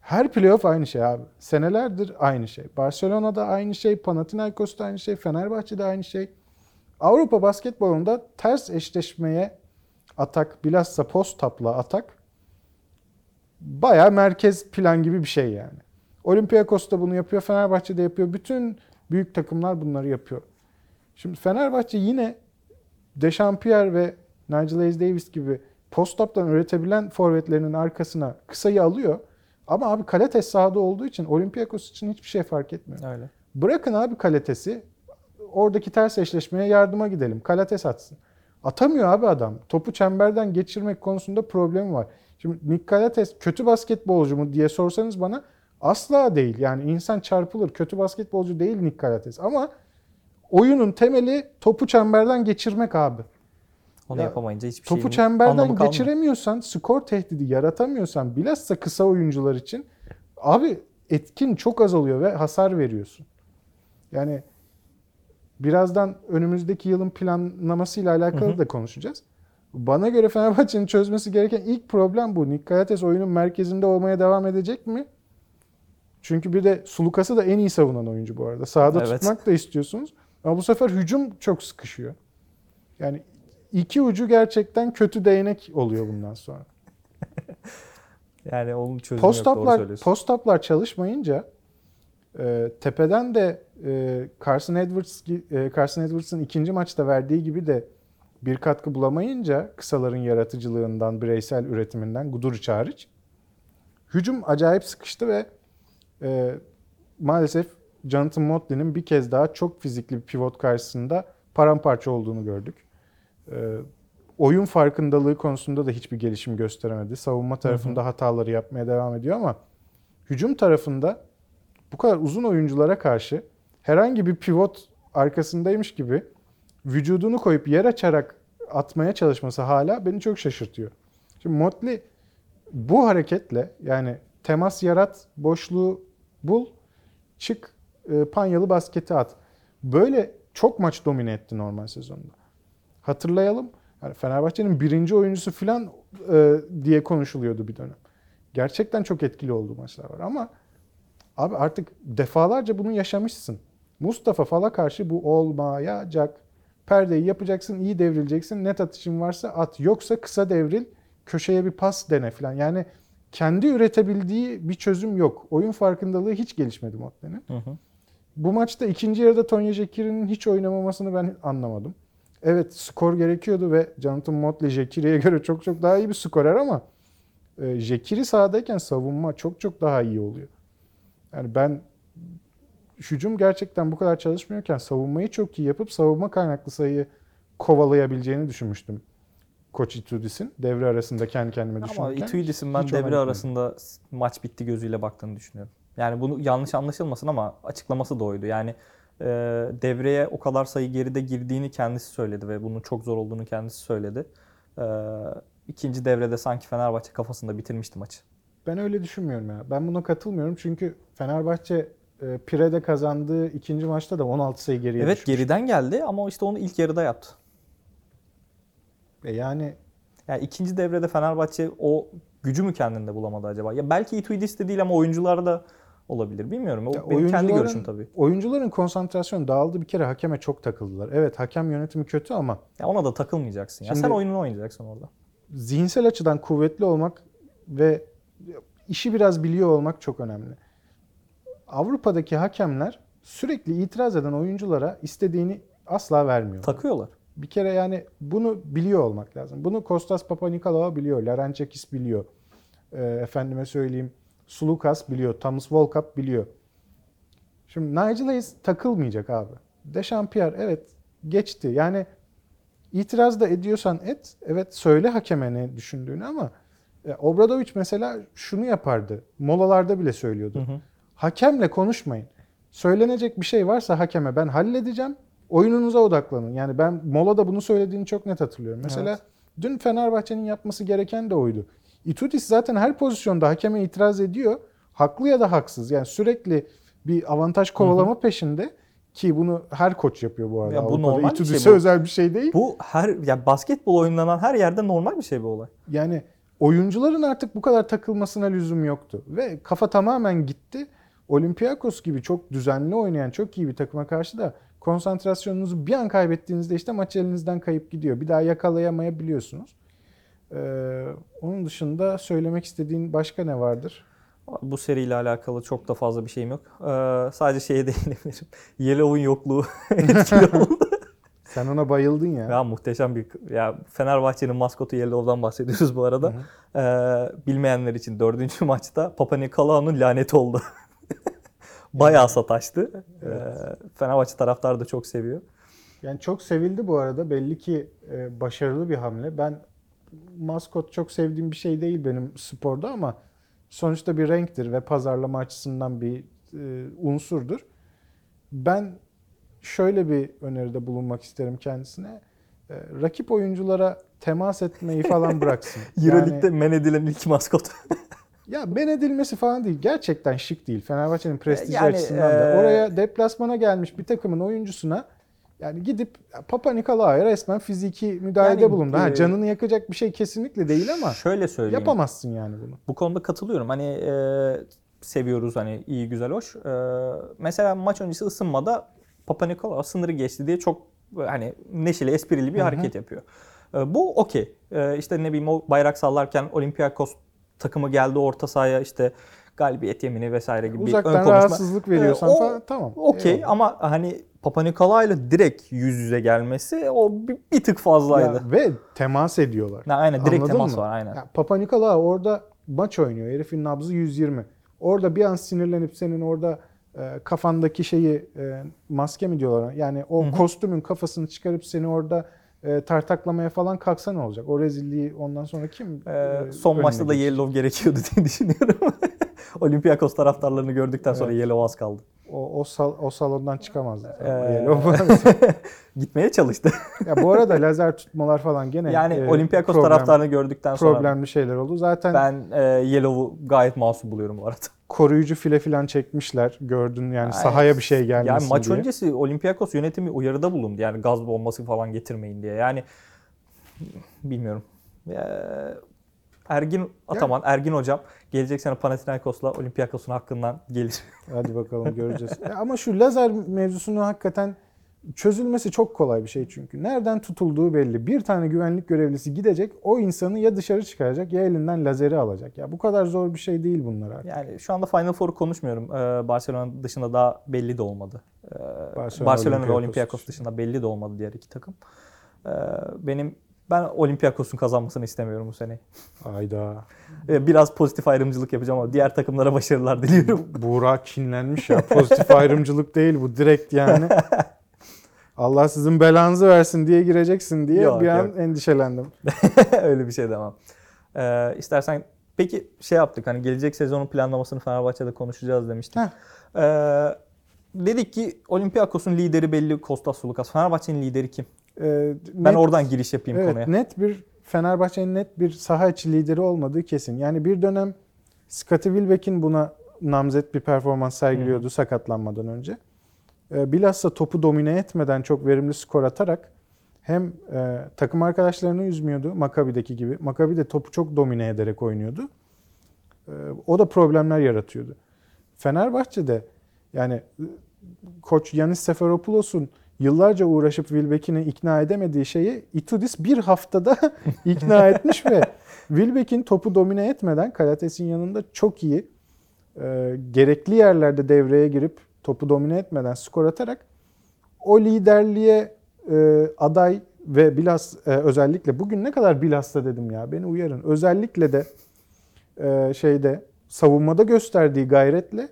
her playoff aynı şey abi. Senelerdir aynı şey. Barcelona'da aynı şey, Panathinaikos'ta aynı şey, Fenerbahçe'de aynı şey. Avrupa basketbolunda ters eşleşmeye atak, bilhassa post tapla atak baya merkez plan gibi bir şey yani. Olympiakos da bunu yapıyor, Fenerbahçe de yapıyor. Bütün büyük takımlar bunları yapıyor. Şimdi Fenerbahçe yine Dechampierre ve Nigel Hayes Davis gibi post-up'tan üretebilen forvetlerinin arkasına kısayı alıyor. Ama abi Kalates sahada olduğu için Olympiakos için hiçbir şey fark etmiyor. Öyle. Bırakın abi Kalates'i oradaki ters eşleşmeye yardıma gidelim. Kalates atsın. Atamıyor abi adam. Topu çemberden geçirmek konusunda problemi var. Şimdi Nick Kalates kötü basketbolcu mu diye sorsanız bana asla değil. Yani insan çarpılır. Kötü basketbolcu değil Nick Kalates. Ama oyunun temeli topu çemberden geçirmek abi. Onu Ya, yapamayınca hiçbir Topu şeyin çemberden geçiremiyorsan, skor tehdidi yaratamıyorsan, bilhassa kısa oyuncular için abi etkin çok azalıyor ve hasar veriyorsun. Yani birazdan önümüzdeki yılın planlamasıyla alakalı Hı hı. da konuşacağız. Bana göre Fenerbahçe'nin çözmesi gereken ilk problem bu. Nick Kalates oyunun merkezinde olmaya devam edecek mi? Çünkü bir de Sulukas'ı da en iyi savunan oyuncu bu arada. Sahada Evet. tutmak da istiyorsunuz. Ama bu sefer hücum çok sıkışıyor. Yani iki ucu gerçekten kötü değnek oluyor bundan sonra. Yani onun çözümü yok doğru söylüyorsun. post-up'lar çalışmayınca e, tepeden de e, Carson Edwards e, Carson Edwards'ın ikinci maçta verdiği gibi de bir katkı bulamayınca kısaların yaratıcılığından, bireysel üretiminden Guduric hariç hücum acayip sıkıştı ve e, maalesef Jonathan Motley'nin bir kez daha çok fizikli bir pivot karşısında paramparça olduğunu gördük. E, oyun farkındalığı konusunda da hiçbir gelişim gösteremedi. Savunma tarafında hataları yapmaya devam ediyor ama hücum tarafında bu kadar uzun oyunculara karşı herhangi bir pivot arkasındaymış gibi vücudunu koyup yer açarak atmaya çalışması hala beni çok şaşırtıyor. Şimdi Motley bu hareketle yani temas yarat, boşluğu bul, çık, e, panyalı basketi at. Böyle çok maç domine etti normal sezonda. Hatırlayalım. Yani Fenerbahçe'nin birinci oyuncusu falan e, diye konuşuluyordu bir dönem. Gerçekten çok etkili olduğu maçlar var ama abi artık defalarca bunu yaşamışsın. Mustafa Fal'a karşı bu olmayacak. Perdeyi yapacaksın, iyi devrileceksin. Net atışın varsa at. Yoksa kısa devril, köşeye bir pas dene falan. Yani kendi üretebildiği bir çözüm yok. Oyun farkındalığı hiç gelişmedi Motte'nin. Bu maçta ikinci yarıda Tonya Jekiri'nin hiç oynamamasını ben anlamadım. Evet skor gerekiyordu ve Jonathan Motley Jekiri'ye göre çok çok daha iyi bir skorer ama e, Jekiri sahadayken savunma çok çok daha iyi oluyor. Yani ben hücum gerçekten bu kadar çalışmıyorken savunmayı çok iyi yapıp savunma kaynaklı sayıyı kovalayabileceğini düşünmüştüm. Koç Itudis'in devre arasında kendi kendime Ama düşünürken. Ituidis'in ben hiç devre arasında maç bitti gözüyle baktığını düşünüyorum. Yani bunu yanlış anlaşılmasın ama açıklaması da oydu. Yani e, devreye o kadar sayı geride girdiğini kendisi söyledi ve bunun çok zor olduğunu kendisi söyledi. E, ikinci devrede sanki Fenerbahçe kafasında bitirmişti maçı. Ben öyle düşünmüyorum ya. Ben buna katılmıyorum çünkü Fenerbahçe e, Pire'de kazandığı ikinci maçta da 16 sayı geriye evet düşmüş. geriden geldi ama işte onu ilk yarıda yaptı. E yani Yani ikinci devrede Fenerbahçe o gücü mü kendinde bulamadı acaba? Ya belki Ituidis de değil ama oyuncularda olabilir. Bilmiyorum. O Ya benim kendi görüşüm tabii. oyuncuların konsantrasyonu dağıldı bir kere hakeme çok takıldılar. Evet hakem yönetimi kötü ama Ya ona da takılmayacaksın. Ya sen oyununu oynayacaksın orada. zihinsel açıdan kuvvetli olmak ve işi biraz biliyor olmak çok önemli. Avrupa'daki hakemler sürekli itiraz eden oyunculara istediğini asla vermiyor. Takıyorlar. Bir kere yani bunu biliyor olmak lazım. Bunu Kostas Papanikolaou biliyor, Larençekis biliyor. Ee, efendime söyleyeyim Sulukas biliyor, Thomas Volkap biliyor. Şimdi Nigel Hayes takılmayacak abi. Dechampierre evet geçti. Yani itiraz da ediyorsan et. Evet söyle hakeme ne düşündüğünü ama e, Obradovic mesela şunu yapardı. Molalarda bile söylüyordu. Hı hı. Hakemle konuşmayın. Söylenecek bir şey varsa hakeme ben halledeceğim. Oyununuza odaklanın. Yani ben molada bunu söylediğini çok net hatırlıyorum. Mesela Evet. dün Fenerbahçe'nin yapması gereken de oydu. Itudis zaten her pozisyonda hakeme itiraz ediyor. Haklı ya da haksız. Yani sürekli bir avantaj kovalama peşinde ki bunu her koç yapıyor bu arada. Ya bu Avrupa'da normal bir Itudis'e şey bu. özel bir şey değil. Bu her ya basketbol oynanan her yerde normal bir şey bu olay. Yani oyuncuların artık bu kadar takılmasına lüzum yoktu. Ve kafa tamamen gitti. Olympiakos gibi çok düzenli oynayan çok iyi bir takıma karşı da konsantrasyonunuzu bir an kaybettiğinizde işte maç elinizden kayıp gidiyor. Bir daha yakalayamayabiliyorsunuz. Ee, onun dışında söylemek istediğin başka ne vardır? Bu seriyle alakalı çok da fazla bir şeyim yok. Ee, sadece şeye değinebilirim. Yellow'un yokluğu etkili oldu. Sen ona bayıldın ya. ya muhteşem bir ya Fenerbahçe'nin maskotu Yellow'dan bahsediyoruz bu arada. Ee, bilmeyenler için dördüncü maçta Papa Nikolaou'nun laneti oldu. bayağı sataştı. Ee, Fenerbahçe taraftarı da çok seviyor. Yani çok sevildi bu arada. Belli ki e, başarılı bir hamle. Ben maskot çok sevdiğim bir şey değil benim sporda ama sonuçta bir renktir ve pazarlama açısından bir e, unsurdur. Ben şöyle bir öneride bulunmak isterim kendisine. E, rakip oyunculara temas etmeyi falan bıraksın. Euroleague'de Yani- men edilen ilk maskot. Ya ben edilmesi falan değil. Gerçekten şık değil. Fenerbahçe'nin prestiji Yani, açısından da. Oraya deplasmana gelmiş bir takımın oyuncusuna yani gidip Papa Nikolaou'ya resmen fiziki müdahalede Yani, bulundu. Ha, eee, canını yakacak bir şey kesinlikle değil ama Şöyle söyleyeyim. yapamazsın yani bunu. Bu konuda katılıyorum. Hani e, seviyoruz hani iyi güzel hoş. E, mesela maç öncesi ısınmada Papa Nikolaou sınırı geçti diye çok hani neşeli, esprili bir Hı hı. hareket yapıyor. E, bu okey. E, işte ne bileyim o bayrak sallarken Olympiakos takımı geldi orta sahaya işte galibiyet yemini vesaire gibi bir ön Uzaktan konuşma. rahatsızlık veriyorsan Ee, o- falan tamam. Okey ama hani Papa Nikolaou ile direkt yüz yüze gelmesi o bir, bir tık fazlaydı. Ya ve temas ediyorlar. Ha, aynen direkt Anladın temas mı? var aynen. Ya Papa Nikolaou orada maç oynuyor. Herifin nabzı 120. Orada bir an sinirlenip senin orada e, kafandaki şeyi e, maske mi diyorlar? Yani o Hı hı. kostümün kafasını çıkarıp seni orada e, tartaklamaya falan kalksa ne olacak? O rezilliği ondan sonra kim? Ee, e, son maçta da geçecek? yellow gerekiyordu diye düşünüyorum. Olympiakos taraftarlarını gördükten sonra Evet. yellow az kaldı. O, o, sal- o salondan çıkamazdı. Ee. Gitmeye çalıştı. ya bu arada lazer tutmalar falan gene yani e, Olympiakos problem- taraftarını gördükten sonra problemli şeyler oldu. Zaten ben e, yellow'u gayet masum buluyorum bu arada. koruyucu file filan çekmişler. Gördün yani Yani- sahaya bir şey gelmesin Yani maç diye. öncesi Olympiakos yönetimi uyarıda bulundu. Yani gaz bombası falan getirmeyin diye. Yani bilmiyorum. Ee, Ergin Ataman, Ergin hocam gelecek sene Panathinaikos'la Olympiakos'un hakkından gelir. Hadi bakalım göreceğiz. Ya ama şu lazer mevzusunu hakikaten çözülmesi çok kolay bir şey çünkü. Nereden tutulduğu belli. Bir tane güvenlik görevlisi gidecek, o insanı ya dışarı çıkaracak ya elinden lazeri alacak. Ya bu kadar zor bir şey değil bunlar artık. Yani şu anda Final Four'u konuşmuyorum. Ee, Barcelona dışında daha belli de olmadı. Ee, Barcelona, Barcelona, ve Olympiakos Olympiakos dışında belli de olmadı diğer iki takım. Ee, benim ben Olympiakos'un kazanmasını istemiyorum bu sene. Ayda. Ee, biraz pozitif ayrımcılık yapacağım ama diğer takımlara başarılar diliyorum. Buğra kinlenmiş ya. Pozitif ayrımcılık değil bu direkt yani. Allah sizin belanızı versin diye gireceksin diye Yok, bir an yok. endişelendim. Öyle bir şey demem. Ee, istersen peki şey yaptık hani gelecek sezonun planlamasını Fenerbahçe'de konuşacağız demiştik. Ee, dedik ki Olympiakos'un lideri belli Kostas Sulukas. Fenerbahçe'nin lideri kim? Ben net- oradan giriş yapayım evet, konuya. Net bir Fenerbahçe'nin net bir saha içi lideri olmadığı kesin. Yani bir dönem Scottie Wilbeck'in buna namzet bir performans sergiliyordu sakatlanmadan önce. Ee, bilhassa topu domine etmeden çok verimli skor atarak hem e, takım arkadaşlarını üzmüyordu Maccabi'deki gibi. Maccabi de topu çok domine ederek oynuyordu. Ee, o da problemler yaratıyordu. Fenerbahçe'de yani e, koç Yanis Seferopoulos'un yıllarca uğraşıp Wilbeck'ini ikna edemediği şeyi Itudis bir haftada ikna etmiş ve Wilbeck'in topu domine etmeden Kalates'in yanında çok iyi e, gerekli yerlerde devreye girip topu domine etmeden skor atarak o liderliğe e, aday ve bilhas e, özellikle bugün ne kadar bilhassa dedim ya beni uyarın. Özellikle de e, şeyde savunmada gösterdiği gayretle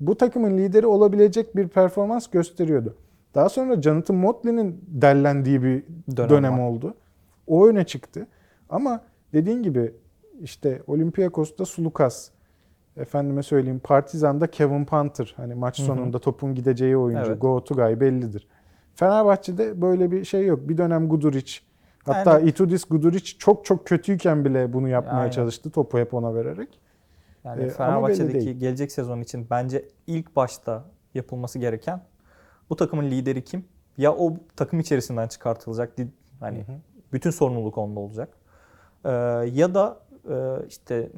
bu takımın lideri olabilecek bir performans gösteriyordu. Daha sonra Jonathan Motley'nin dellendiği bir Dönem dönem, var. oldu. O öne çıktı. Ama dediğin gibi işte Olympiakos'ta Sulukas, efendime söyleyeyim Partizan'da Kevin Panther. Hani maç sonunda topun gideceği oyuncu. Evet. Go to guy bellidir. Fenerbahçe'de böyle bir şey yok. Bir dönem Guduric. Hatta Yani- Itudis Guduric çok çok kötüyken bile bunu yapmaya Aynen. çalıştı. Topu hep ona vererek. Yani Ee, Fenerbahçe'deki gelecek sezon için bence ilk başta yapılması gereken bu takımın lideri kim? Ya o takım içerisinden çıkartılacak. Hani Hı hı. bütün sorumluluk onda olacak. Ee, ya da e, işte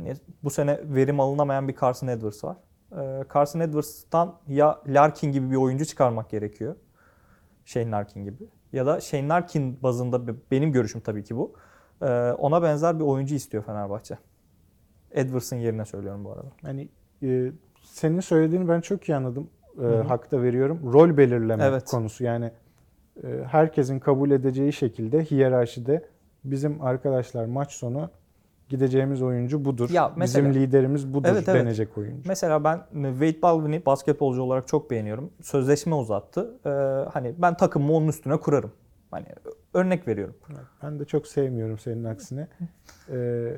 bu sene verim alınamayan bir Carson Edwards var. Ee, Carson Edwards'tan ya Larkin gibi bir oyuncu çıkarmak gerekiyor. Shane Larkin gibi. Ya da Shane Larkin bazında be- benim görüşüm tabii ki bu. Ee, ona benzer bir oyuncu istiyor Fenerbahçe. Edwards'ın yerine söylüyorum bu arada. Hani e, senin söylediğini ben çok iyi anladım. E, hakta veriyorum. Rol belirleme Evet. konusu. Yani e, herkesin kabul edeceği şekilde hiyerarşide bizim arkadaşlar maç sonu gideceğimiz oyuncu budur. Ya mesela- Bizim liderimiz budur Evet, evet. denecek oyuncu. Mesela ben Wade Baldwin'i basketbolcu olarak çok beğeniyorum. Sözleşme uzattı. Ee, hani ben takımımı onun üstüne kurarım. Hani örnek veriyorum. Ben de çok sevmiyorum senin aksine. Ee,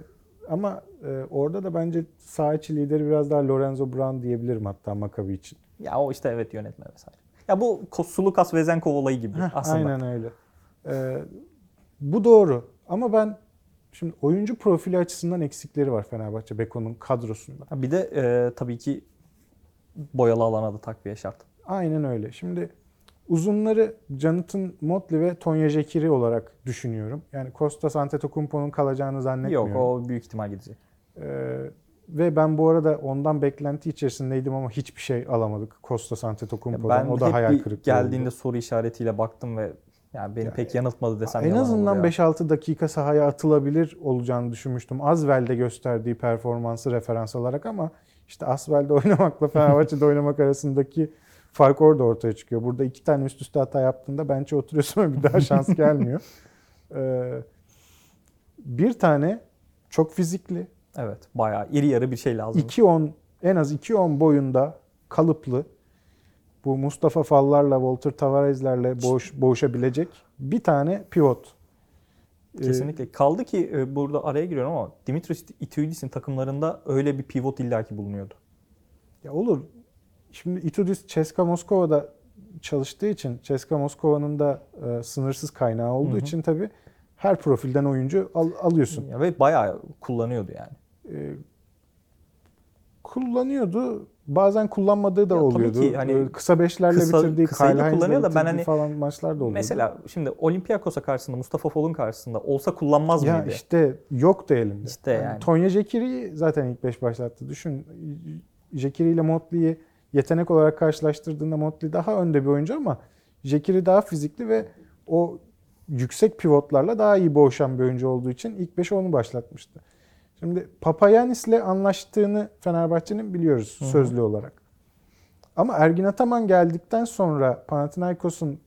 ama e, orada da bence saha içi lideri biraz daha Lorenzo Brown diyebilirim hatta Maccabi için. Ya o işte evet yönetme vesaire. Ya bu Sulukas Vezenkov olayı gibi Heh, aslında. Aynen öyle. Ee, bu doğru. Ama ben şimdi oyuncu profili açısından eksikleri var Fenerbahçe Beko'nun kadrosunda. Ha, Bir de e, tabii ki boyalı alana da takviye şart. Aynen öyle. Şimdi uzunları Jonathan Motley ve Tonya Jekiri olarak düşünüyorum. Yani Kostas Antetokounmpo'nun kalacağını zannetmiyorum. Yok o büyük ihtimal gidecek. Ee, ve ben bu arada ondan beklenti içerisindeydim ama hiçbir şey alamadık Kostas Antetokounmpo'dan. ben o da hayal kırıklığı geldiğinde oldu. soru işaretiyle baktım ve yani beni Ya, pek yanıltmadı desem En azından ya. 5-6 dakika sahaya atılabilir olacağını düşünmüştüm. Asvel'de gösterdiği performansı referans alarak ama işte Asvel'de oynamakla Fenerbahçe'de oynamak arasındaki fark orada ortaya çıkıyor. Burada iki tane üst üste hata yaptığında bence oturuyorsun ve bir daha şans gelmiyor. Ee, bir tane çok fizikli, Evet bayağı iri yarı bir şey lazım. 2.10 en az 2.10 boyunda kalıplı bu Mustafa Fallar'la Walter Tavares'lerle boğuş, boğuşabilecek bir tane pivot. Ee, Kesinlikle. Kaldı ki e, burada araya giriyorum ama Dimitris Itoudis'in takımlarında öyle bir pivot illaki bulunuyordu. ya olur. Şimdi Itudis Ceska Moskova'da çalıştığı için Ceska Moskova'nın da e, sınırsız kaynağı olduğu Hı hı. için tabii her profilden oyuncu al- alıyorsun. Ya ve bayağı kullanıyordu yani. Ee, kullanıyordu. Bazen kullanmadığı da Ya tabii oluyordu. ki hani kısa beşlerle kısa- bitirdiği, Kyle kullanıyor da ben hani falan maçlar da oluyordu. Mesela şimdi Olympiakos'a karşısında Mustafa Fol'un karşısında olsa kullanmaz Ya mıydı? işte yok da elinde. İşte yani. Tonya Jekiri'yi zaten ilk 5 başlattı. Düşün Jekiri ile Motley'i yetenek olarak karşılaştırdığında Motley daha önde bir oyuncu ama Jekiri daha fizikli ve o yüksek pivotlarla daha iyi boğuşan bir oyuncu olduğu için ilk 5'e onu başlatmıştı. Şimdi Papayanis'le anlaştığını Fenerbahçe'nin biliyoruz Hı hı. sözlü olarak. Ama Ergin Ataman geldikten sonra Panathinaikos'un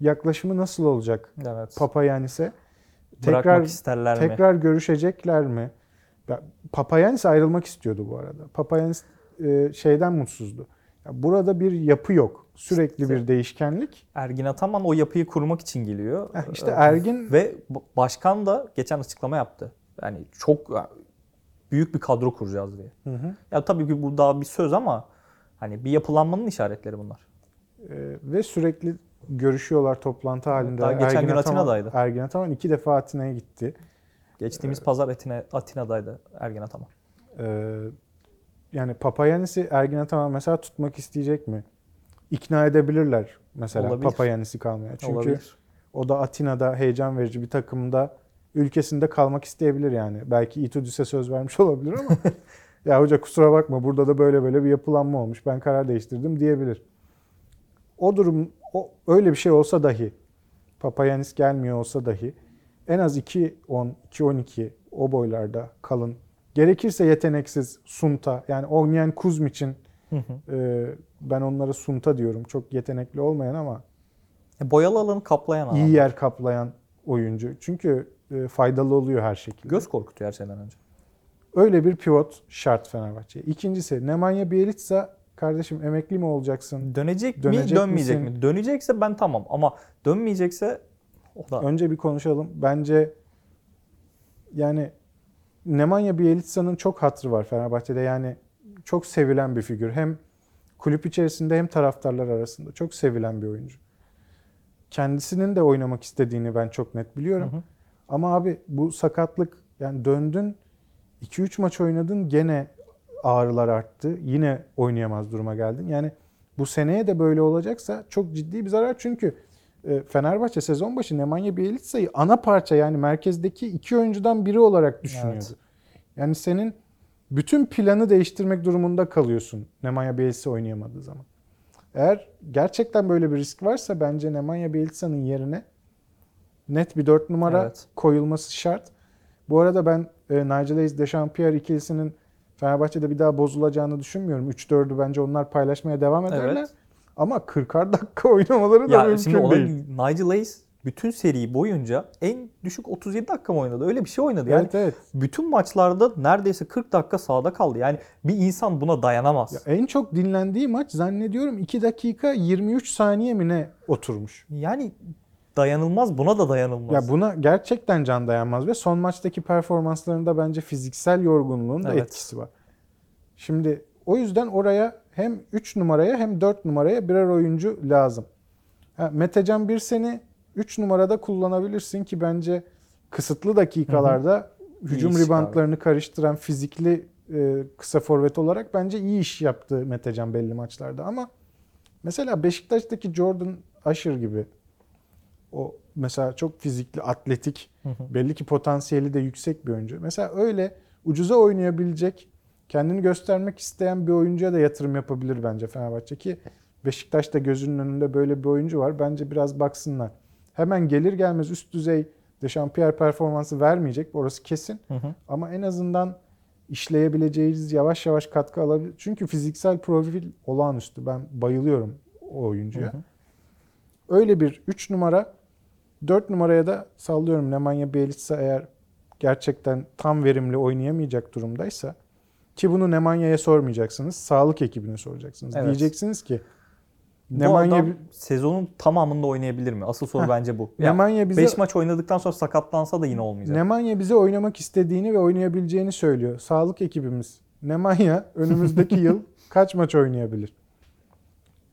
yaklaşımı nasıl olacak Evet. Papayanis'e? Bırakmak Tekrar isterler mi? Tekrar görüşecekler mi? Ya, Papayanis ayrılmak istiyordu bu arada. Papayanis e, şeyden mutsuzdu. Burada bir yapı yok. Sürekli bir değişkenlik. Ergin Ataman o yapıyı kurmak için geliyor. Heh, işte Ee, Ergin ve başkan da geçen açıklama yaptı. Yani çok büyük bir kadro kuracağız diye. Hı hı. Ya tabii ki bu daha bir söz ama hani bir yapılanmanın işaretleri bunlar. E, ve sürekli görüşüyorlar toplantı halinde. Daha geçen gün Ataman- Atina'daydı. Ergin Ataman iki defa Atina'ya gitti. Geçtiğimiz pazar Atina, Atina'daydı Ergin Ataman. E, yani Papayanis'i Ergin Ataman mesela tutmak isteyecek mi? İkna edebilirler mesela Olabilir. Papayanis'i kalmaya. Çünkü Olabilir. O da Atina'da heyecan verici bir takımda ülkesinde kalmak isteyebilir yani. Belki Itudis'e söz vermiş olabilir ama ya hoca kusura bakma burada da böyle böyle bir yapılanma olmuş. Ben karar değiştirdim diyebilir. O durum o öyle bir şey olsa dahi Papayanis gelmiyor olsa dahi en az 2-10, 2-12 o boylarda kalın. Gerekirse yeteneksiz Sunta yani oynayan Kuzmiç'in e, ben onlara Sunta diyorum. Çok yetenekli olmayan ama E, Boyalı alanı kaplayan adam. iyi yer kaplayan oyuncu. Çünkü e, faydalı oluyor her şekilde. Göz korkutuyor her şeyden önce. Öyle bir pivot şart Fenerbahçe'ye. İkincisi Nemanja Bjelica kardeşim emekli mi olacaksın? Dönecek, Dönecek mi, dönmeyecek misin? mi? Dönecekse ben tamam ama dönmeyecekse o da Önce bir konuşalım. Bence yani Nemanja Bjelica'nın çok hatırı var Fenerbahçe'de. Yani çok sevilen bir figür. Hem kulüp içerisinde hem taraftarlar arasında çok sevilen bir oyuncu. Kendisinin de oynamak istediğini ben çok net biliyorum. Hı hı. Ama abi bu sakatlık yani döndün 2-3 maç oynadın gene ağrılar arttı. Yine oynayamaz duruma geldin. Yani bu seneye de böyle olacaksa çok ciddi bir zarar. Çünkü Fenerbahçe sezon başı Nemanja Bjelica'yı ana parça yani merkezdeki iki oyuncudan biri olarak düşünüyordu. Evet. Yani senin bütün planı değiştirmek durumunda kalıyorsun Nemanja Bjelica oynayamadığı zaman. Eğer gerçekten böyle bir risk varsa bence Nemanja Bjelica'nın yerine net bir 4 numara Evet. koyulması şart. Bu arada ben e, Nigel Hayes Dechampierre ikilisinin Fenerbahçe'de bir daha bozulacağını düşünmüyorum. 3-4'ü bence onlar paylaşmaya devam ederler. Evet. Ama 40'ar dakika oynamaları da Ya mümkün şimdi değil. Nigel Hayes bütün seri boyunca en düşük 37 dakika mı oynadı? Öyle bir şey oynadı. Yani evet evet. bütün maçlarda neredeyse 40 dakika sahada kaldı. Yani bir insan buna dayanamaz. Ya en çok dinlendiği maç zannediyorum 2 dakika 23 saniye mi ne oturmuş. Yani dayanılmaz buna da dayanılmaz. Ya buna gerçekten can dayanmaz ve son maçtaki performanslarında bence fiziksel yorgunluğun da Evet. etkisi var. Şimdi o yüzden oraya hem 3 numaraya hem 4 numaraya birer oyuncu lazım. Ha, Metecan bir seni 3 numarada kullanabilirsin ki bence kısıtlı dakikalarda hücum iş ribantlarını karıştıran fizikli e, kısa forvet olarak bence iyi iş yaptı Metecan belli maçlarda ama mesela Beşiktaş'taki Jordan Asher gibi o mesela çok fizikli, atletik, Hı hı. belli ki potansiyeli de yüksek bir oyuncu. Mesela öyle ucuza oynayabilecek, kendini göstermek isteyen bir oyuncuya da yatırım yapabilir bence Fenerbahçe ki Beşiktaş'ta gözünün önünde böyle bir oyuncu var. Bence biraz baksınlar. Hemen gelir gelmez üst düzey Dechampierre performansı vermeyecek. Orası kesin. Hı hı. Ama en azından işleyebileceğiniz yavaş yavaş katkı alabilir. Çünkü fiziksel profil olağanüstü. Ben bayılıyorum o oyuncuya. Hı hı. Öyle bir 3 numara 4 numaraya da sallıyorum Nemanja Bjelica eğer gerçekten tam verimli oynayamayacak durumdaysa ki bunu Nemanya'ya sormayacaksınız. Sağlık ekibine soracaksınız. Evet. Diyeceksiniz ki Bu Nemanja adam sezonun tamamında oynayabilir mi? Asıl soru Heh. bence bu. Yani Nemanja bize 5 maç oynadıktan sonra sakatlansa da yine olmayacak. Nemanja bize oynamak istediğini ve oynayabileceğini söylüyor. Sağlık ekibimiz. Nemanja önümüzdeki yıl kaç maç oynayabilir?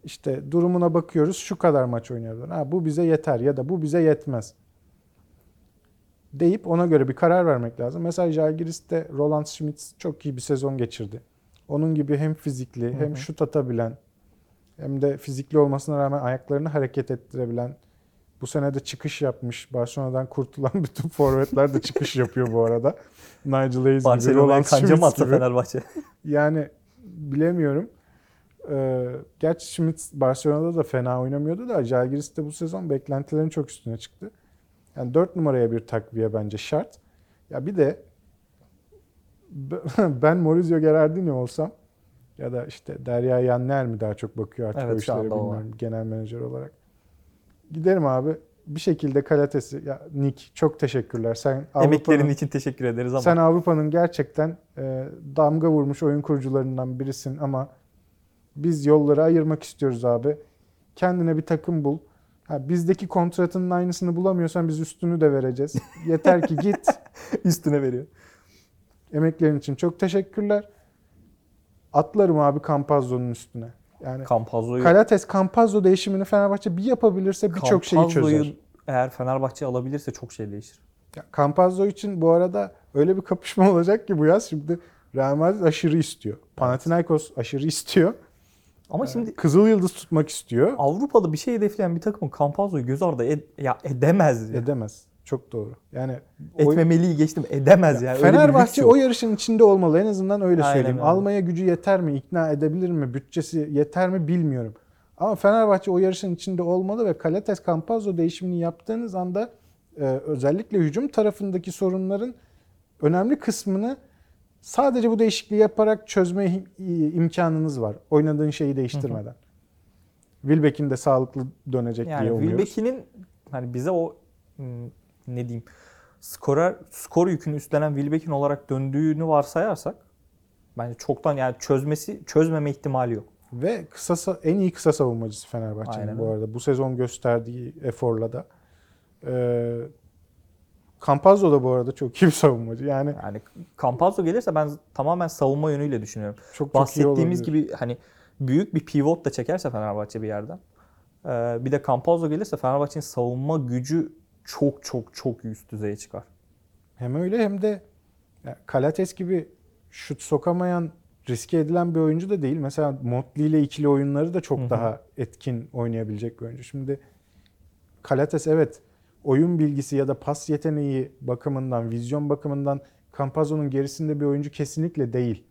İşte durumuna bakıyoruz. Şu kadar maç oynayabilir. Ha, bu bize yeter ya da bu bize yetmez. Deyip ona göre bir karar vermek lazım. Mesela Jalgiris'te Roland Schmitz çok iyi bir sezon geçirdi. Onun gibi hem fizikli hem şut atabilen hem de fizikli olmasına rağmen ayaklarını hareket ettirebilen bu sene de çıkış yapmış. Barcelona'dan kurtulan bütün forvetler de çıkış yapıyor bu arada. Nigel Hayes gibi, Roland kanca mı gibi. Fenerbahçe? Yani bilemiyorum. Ee, gerçi Schmitz Barcelona'da da fena oynamıyordu da Jalgiris'te bu sezon beklentilerin çok üstüne çıktı. Yani 4 numaraya bir takviye bence şart. Ya bir de ben Maurizio Gerardini olsam ya da işte Derya Yanner mi daha çok bakıyor artık Evet, o işlere bilmiyorum genel menajer olarak. Giderim abi bir şekilde kalatesi ya Nick çok teşekkürler. Sen Emeklerin için teşekkür ederiz ama sen Avrupa'nın gerçekten e, damga vurmuş oyun kurucularından birisin ama biz yolları ayırmak istiyoruz abi. Kendine bir takım bul. Ha, bizdeki kontratının aynısını bulamıyorsan biz üstünü de vereceğiz. Yeter ki git. üstüne veriyor. Emeklerin için çok teşekkürler. Atlarım abi Campazzo'nun üstüne. Yani Campazzo'yu Kalates Campazzo değişimini Fenerbahçe bir yapabilirse birçok şeyi çözer. eğer Fenerbahçe alabilirse çok şey değişir. Ya, Campazzo için bu arada öyle bir kapışma olacak ki bu yaz şimdi Real Madrid aşırı istiyor. Panathinaikos aşırı istiyor. Ama şimdi Kızıl Yıldız tutmak istiyor. Avrupa'da bir şey hedefleyen bir takımın Campazzo'yu göz ardı ed- ya edemez. ya. Edemez. Çok doğru. Yani o- Etmemeliyi geçtim. Edemez yani. Bir lüks Fenerbahçe o yarışın içinde olmalı. En azından öyle Aynen söyleyeyim. öyle. Almaya gücü yeter mi? ikna edebilir mi? Bütçesi yeter mi bilmiyorum. Ama Fenerbahçe o yarışın içinde olmalı ve Kalates Campazzo değişimini yaptığınız anda e, özellikle hücum tarafındaki sorunların önemli kısmını sadece bu değişikliği yaparak çözme im- imkanınız var. Oynadığın şeyi değiştirmeden. Wilbeck'in de sağlıklı dönecek diye Yani umuyoruz. Wilbeck'in hani bize o hmm, ne diyeyim skorer skor yükünü üstlenen Wilbeck'in olarak döndüğünü varsayarsak bence çoktan yani çözmesi çözmeme ihtimali yok. Ve kısa sa- en iyi kısa savunmacısı Fenerbahçe'nin bu arada. Bu sezon gösterdiği eforla da. Ee, Campazzo da bu arada çok iyi bir savunmacı. Yani Yani Campazzo gelirse ben tamamen savunma yönüyle düşünüyorum. çok çok Bahsettiğimiz olabilir. gibi hani büyük bir pivot da çekerse Fenerbahçe bir yerden. Ee, bir de Campazzo gelirse Fenerbahçe'nin savunma gücü çok çok çok üst düzeye çıkar. Hem öyle hem de ya, Kalates gibi şut sokamayan, riske edilen bir oyuncu da değil. Mesela Motley ile ikili oyunları da çok Hı hı. daha etkin oynayabilecek bir oyuncu. Şimdi Kalates evet oyun bilgisi ya da pas yeteneği bakımından, vizyon bakımından Campazzo'nun gerisinde bir oyuncu kesinlikle değil.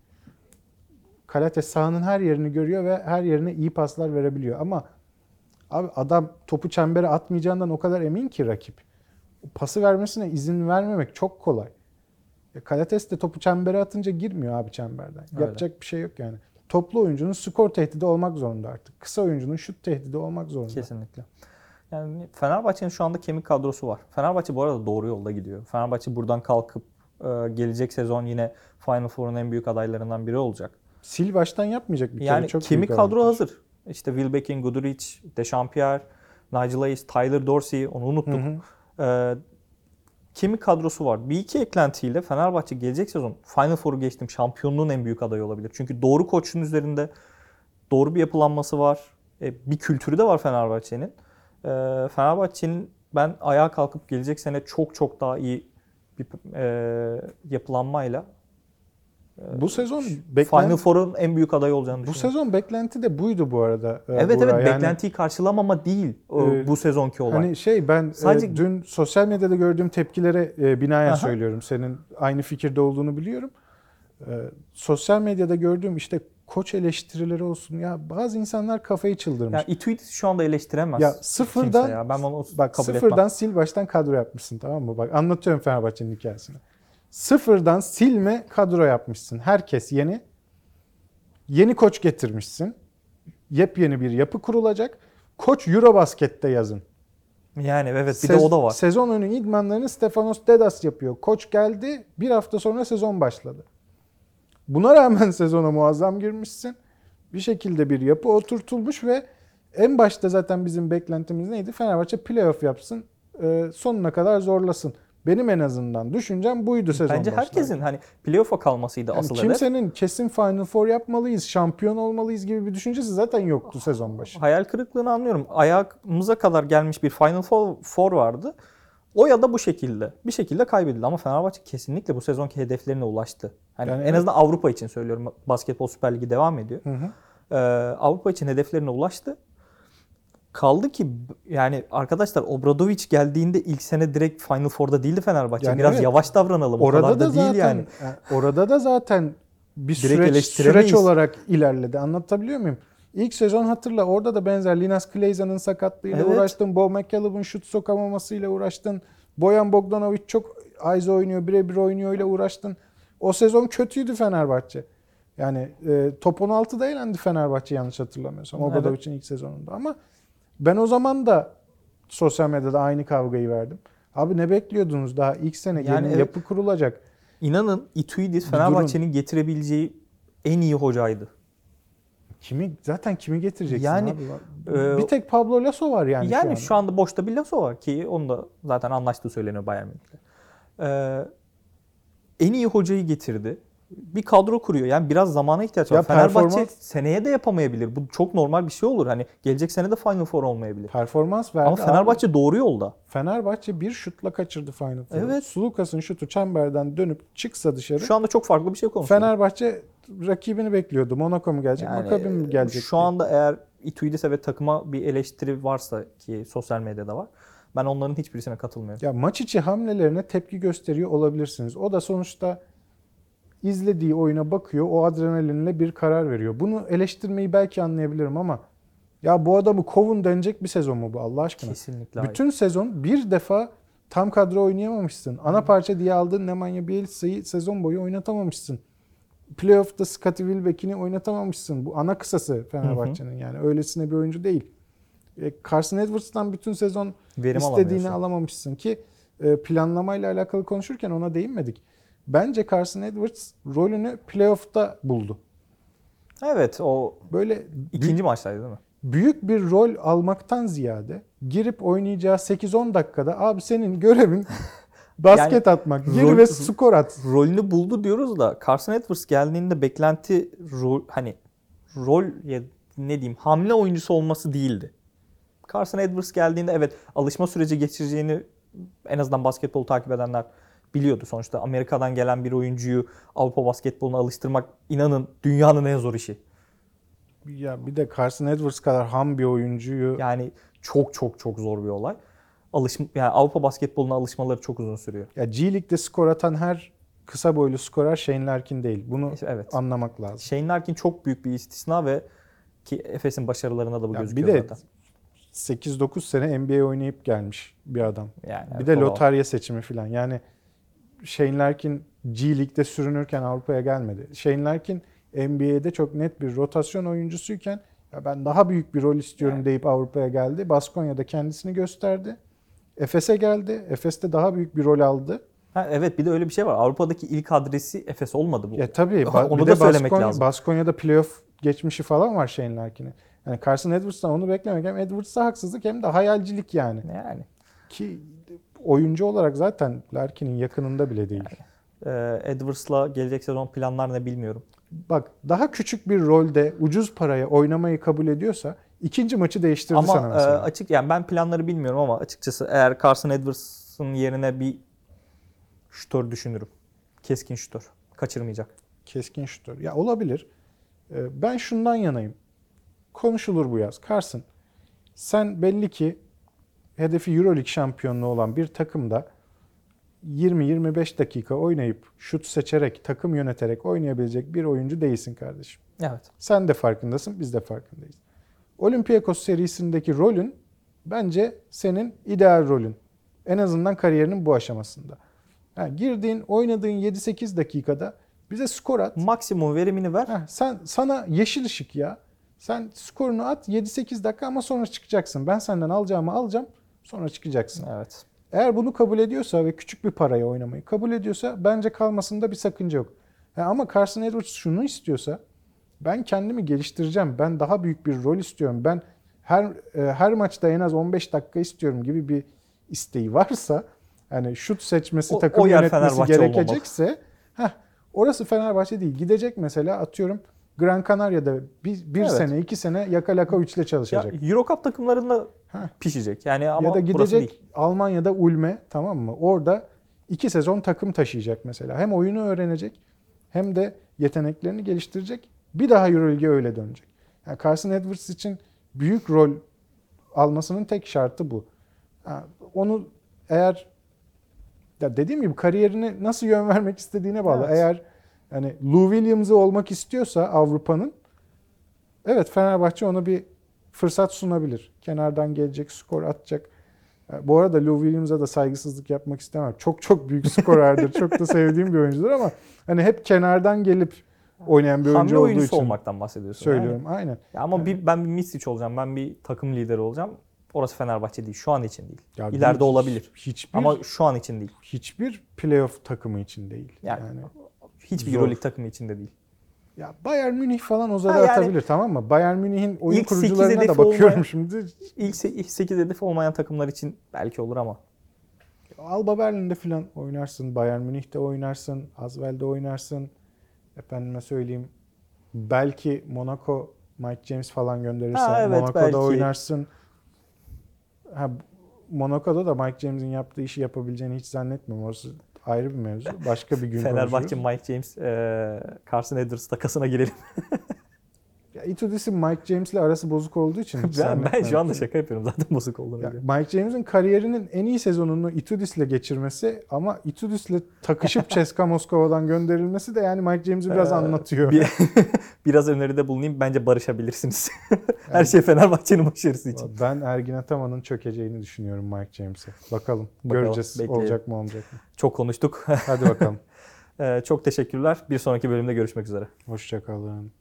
Kalates sahanın her yerini görüyor ve her yerine iyi paslar verebiliyor. Ama abi adam topu çembere atmayacağından o kadar emin ki rakip. Pası vermesine izin vermemek çok kolay. E, Kalates de topu çembere atınca girmiyor abi çemberden. Öyle. Yapacak bir şey yok yani. Toplu oyuncunun skor tehdidi olmak zorunda artık. Kısa oyuncunun şut tehdidi olmak zorunda. Kesinlikle. Yani Fenerbahçe'nin şu anda kemik kadrosu var. Fenerbahçe bu arada doğru yolda gidiyor. Fenerbahçe buradan kalkıp e, gelecek sezon yine Final Four'un en büyük adaylarından biri olacak. Sil baştan yapmayacak bir kere. Yani Çok kemik kadro avantaj. hazır. İşte Wilbekin, Guduric, Dechampierre, Nigel Hayes, Tyler Dorsey onu unuttuk. Hı hı. Ee, kemik kadrosu var. Bir iki eklentiyle Fenerbahçe gelecek sezon Final Four'u geçtim şampiyonluğun en büyük adayı olabilir. Çünkü doğru koçun üzerinde doğru bir yapılanması var. E, bir kültürü de var Fenerbahçe'nin. E, Fenerbahçe'nin ben ayağa kalkıp gelecek sene çok çok daha iyi bir e, yapılanmayla Bu sezon Final beklenti, Four'un en büyük adayı olacağını bu sezon beklenti de buydu bu arada. e, Evet Buğra. evet Yani beklentiyi karşılamama değil o, Ee, bu sezonki olay. Hani şey ben e, Sadece- dün sosyal medyada gördüğüm tepkilere e, binaen Aha. söylüyorum. Senin aynı fikirde olduğunu biliyorum. E, sosyal medyada gördüğüm işte koç eleştirileri olsun. Ya bazı insanlar kafayı çıldırmış. yani Ituidis şu anda eleştiremez. Ya sıfırdan ya. Ben onu bak kabul sıfırdan etmem. sil baştan kadro yapmışsın tamam mı? Bak anlatıyorum Fenerbahçe'nin hikayesini. Sıfırdan silme kadro yapmışsın. Herkes yeni. Yeni koç getirmişsin. Yepyeni bir yapı kurulacak. Koç Eurobasket'te yazın. Yani evet bir Sez- de o da var. Sezon önü idmanlarını Stefanos Dedas yapıyor. Koç geldi. Bir hafta sonra sezon başladı. Buna rağmen sezona muazzam girmişsin. Bir şekilde bir yapı oturtulmuş ve en başta zaten bizim beklentimiz neydi? Fenerbahçe playoff yapsın. e, sonuna kadar zorlasın. Benim en azından düşüncem buydu sezon Bence herkesin hani playoff'a kalmasıydı Yani asıl hedef. kimsenin kesin Final Four yapmalıyız, şampiyon olmalıyız gibi bir düşüncesi zaten yoktu sezon başı. Hayal kırıklığını anlıyorum. Ayağımıza kadar gelmiş bir Final Four vardı. O ya da bu şekilde. Bir şekilde kaybedildi ama Fenerbahçe kesinlikle bu sezonki hedeflerine ulaştı. Hani Yani en azından Avrupa için söylüyorum. Basketbol Süper Ligi devam ediyor. Hı hı. Ee, Avrupa için hedeflerine ulaştı. Kaldı ki yani arkadaşlar Obradovic geldiğinde ilk sene direkt Final Four'da değildi Fenerbahçe. Yani Biraz evet. yavaş davranalım. o Orada kadar da, da değil zaten yani. yani orada da zaten bir Direkt süreç, süreç olarak ilerledi. Anlatabiliyor muyum? İlk sezon hatırla orada da benzer Linas Kleyza'nın sakatlığıyla Evet. uğraştın. Bo McCallum'un şut sokamamasıyla uğraştın. Boyan Bogdanovic çok Ayza oynuyor, birebir oynuyor ile uğraştın. O sezon kötüydü Fenerbahçe. Yani e, top 16'da eğlendi Fenerbahçe yanlış hatırlamıyorsam. Evet. Obradovic'in ilk sezonunda ama ben o zaman da sosyal medyada aynı kavgayı verdim. Abi ne bekliyordunuz daha ilk sene Yani evet. yapı kurulacak. İnanın Ituidis Fenerbahçe'nin getirebileceği en iyi hocaydı. Kimi zaten kimi getireceksin Yani, abi? e, bir tek Pablo Lasso var yani, Yani, şu, şu, an. anda boşta bir Lasso var ki onu da zaten anlaştığı söyleniyor Bayern Münih'le. Ee, en iyi hocayı getirdi. Bir kadro kuruyor. Yani biraz zamana ihtiyaç var. Ya Fenerbahçe performans- seneye de yapamayabilir. Bu çok normal bir şey olur. Hani gelecek sene de Final Four olmayabilir. Performans verdi. Ama Fenerbahçe doğru yolda. Abi, Fenerbahçe bir şutla kaçırdı Final Four'u. Evet. Sulukas'ın şutu çemberden dönüp çıksa dışarı. Şu anda çok farklı bir şey konuşuyoruz. Fenerbahçe rakibini bekliyordu. Monaco mu gelecek, Yani, Maccabi mi gelecek? Şu diye. anda eğer Ituidis'e ve takıma bir eleştiri varsa ki sosyal medyada var. Ben onların hiçbirisine katılmıyorum. Ya maç içi hamlelerine tepki gösteriyor olabilirsiniz. O da sonuçta izlediği oyuna bakıyor, o adrenalinle bir karar veriyor. Bunu eleştirmeyi belki anlayabilirim ama ya bu adamı kovun denecek bir sezon mu bu Allah aşkına? Kesinlikle hayır. Bütün sezon bir defa tam kadro oynayamamışsın. Ana parça diye aldığın Nemanja Bielica'yı sezon boyu oynatamamışsın. Playoff'ta Scottie Wilbeck'ini oynatamamışsın. Bu ana kısası Fenerbahçe'nin yani öylesine bir oyuncu değil. E, Carson Edwards'tan bütün sezon Verim istediğini alamamışsın ki e, planlamayla alakalı konuşurken ona değinmedik. Bence Carson Edwards rolünü playoff'ta buldu. Evet o Böyle ikinci maçtaydı değil mi? büyük bir rol almaktan ziyade girip oynayacağı 8-10 dakikada abi senin görevin basket atmak. Gir rol- ve skor at. rolünü buldu diyoruz da Carson Edwards geldiğinde beklenti rol hani rol ya ne diyeyim hamle oyuncusu olması değildi. Carson Edwards geldiğinde evet alışma süreci geçireceğini en azından basketbolu takip edenler biliyordu. Sonuçta Amerika'dan gelen bir oyuncuyu Avrupa basketboluna alıştırmak inanın dünyanın en zor işi. Ya bir de Carson Edwards kadar ham bir oyuncuyu Yani çok çok çok zor bir olay. Alışma, yani Avrupa basketboluna alışmaları çok uzun sürüyor. ya G League'de skor atan her kısa boylu skorer Shane Larkin değil. Bunu Evet. anlamak lazım. Shane Larkin çok büyük bir istisna ve ki Efes'in başarılarında da bu Ya bir gözüküyor de zaten. 8-9 sene NBA oynayıp gelmiş bir adam. Yani bir evet, de o lotarya seçimi falan. Yani Shane Larkin G League'de sürünürken Avrupa'ya gelmedi. Shane Larkin NBA'de çok net bir rotasyon oyuncusuyken Ya ben daha büyük bir rol istiyorum Evet. deyip Avrupa'ya geldi. Baskonya'da kendisini gösterdi. Efes'e geldi. Efes'te daha büyük bir rol aldı. Ha, evet bir de öyle bir şey var. Avrupa'daki ilk adresi Efes olmadı bu. Ya tabii. ba- Onu da söylemek Baskonya- lazım. Baskonya'da playoff geçmişi falan var Shane Larkin'in. Yani Carson Edwards'tan onu beklemek hem Edwards'a haksızlık hem de hayalcilik yani. Yani. Ki oyuncu olarak zaten Larkin'in yakınında bile değil. Ee, Edwards'la gelecek sezon planlar ne bilmiyorum. Bak daha küçük bir rolde ucuz paraya oynamayı kabul ediyorsa ikinci maçı değiştirdi sana Ama e, mesela. açık yani ben planları bilmiyorum ama açıkçası eğer Carson Edwards'ın yerine bir şutör düşünürüm. Keskin şutör. Kaçırmayacak. Keskin şutör. Ya olabilir. Ee, Ben şundan yanayım. Konuşulur bu yaz. Carson sen belli ki hedefi Euroleague şampiyonluğu olan bir takımda 20-25 dakika oynayıp şut seçerek, takım yöneterek oynayabilecek bir oyuncu değilsin kardeşim. Evet. Sen de farkındasın, biz de farkındayız. Olympiakos serisindeki rolün bence senin ideal rolün. En azından kariyerinin bu aşamasında. Yani girdiğin, oynadığın 7-8 dakikada bize skor at. Maksimum verimini ver. Heh, sen sana yeşil ışık ya. Sen skorunu at 7-8 dakika ama sonra çıkacaksın. Ben senden alacağımı alacağım, sonra çıkacaksın. Evet. Eğer bunu kabul ediyorsa ve küçük bir paraya oynamayı kabul ediyorsa bence kalmasında bir sakınca yok. Ha, ama Carson Edwards şunu istiyorsa ben kendimi geliştireceğim. Ben daha büyük bir rol istiyorum. Ben her e, her maçta en az 15 dakika istiyorum gibi bir isteği varsa hani şut seçmesi, O- takım o yönetmesi Fenerbahçe gerekecekse heh, orası Fenerbahçe değil. Gidecek mesela atıyorum Gran Canaria'da bir, bir Evet. sene, iki sene yaka laka üçle Ya, çalışacak. Eurocup takımlarında Heh. pişecek. Yani ama ya da gidecek. Almanya'da Ulm'e tamam mı? Orada iki sezon takım taşıyacak mesela. Hem oyunu öğrenecek hem de yeteneklerini geliştirecek. Bir daha Euroleague'e öyle dönecek. Yani Carson Edwards için büyük rol almasının tek şartı bu. Ha, onu eğer ya dediğim gibi kariyerine nasıl yön vermek istediğine bağlı. Evet. Eğer hani Lou Williams'ı olmak istiyorsa Avrupa'nın evet Fenerbahçe ona bir fırsat sunabilir. Kenardan gelecek, skor atacak. E, Bu arada Lou Williams'a da saygısızlık yapmak istemem. Çok çok büyük skorerdir. çok da sevdiğim bir oyuncudur ama hani hep kenardan gelip oynayan bir oyuncu olduğu için olmaktan bahsediyorsun. söylüyorum. Aynen. Yani. Ya ama bir, ben bir Misic olacağım. Ben bir takım lideri olacağım. Orası Fenerbahçe değil. Şu an için değil. Ya İleride bir- olabilir. Hiçbir Ama şu an için değil. hiçbir playoff takımı için değil. Yani Yani, Hiçbir Zor. Euroleague takımı için de değil. ya Bayern Münih falan o zarı Ha yani- atabilir tamam mı? Bayern Münih'in oyun İlk kurucularına da bakıyorum olmayan- şimdi. İlk 8 hedef olmayan takımlar için belki olur ama. Alba Berlin'de falan oynarsın. Bayern Münih'te oynarsın. Asvel'de oynarsın. Efendime söyleyeyim. Belki Monaco Mike James falan gönderirsen Ha, evet, Monaco'da belki. oynarsın. Ha, Monaco'da da Mike James'in yaptığı işi yapabileceğini hiç zannetmiyorum. Orası ayrı bir mevzu. Başka bir gün Fenerbahçe konuşuruz. Mike James, e, Carson Edwards takasına girelim. Ya Itudis'in Mike James'le arası bozuk olduğu için ben, ben şu anda şaka yapıyorum zaten bozuk olduğunu. Ya biliyorum. Mike James'in kariyerinin en iyi sezonunu Itudis'le geçirmesi ama Itudis'le takışıp CSKA Moskova'dan gönderilmesi de yani Mike James'i biraz Ee, anlatıyor. Bir, biraz öneride bulunayım. Bence barışabilirsiniz. Her şey Fenerbahçe'nin başarısı için. Ben Ergin Ataman'ın çökeceğini düşünüyorum Mike James'e. Bakalım, Bakalım, göreceğiz bekleyelim. olacak mı olmayacak mı. Çok konuştuk. Hadi bakalım. E, çok teşekkürler. Bir sonraki bölümde görüşmek üzere. Hoşçakalın.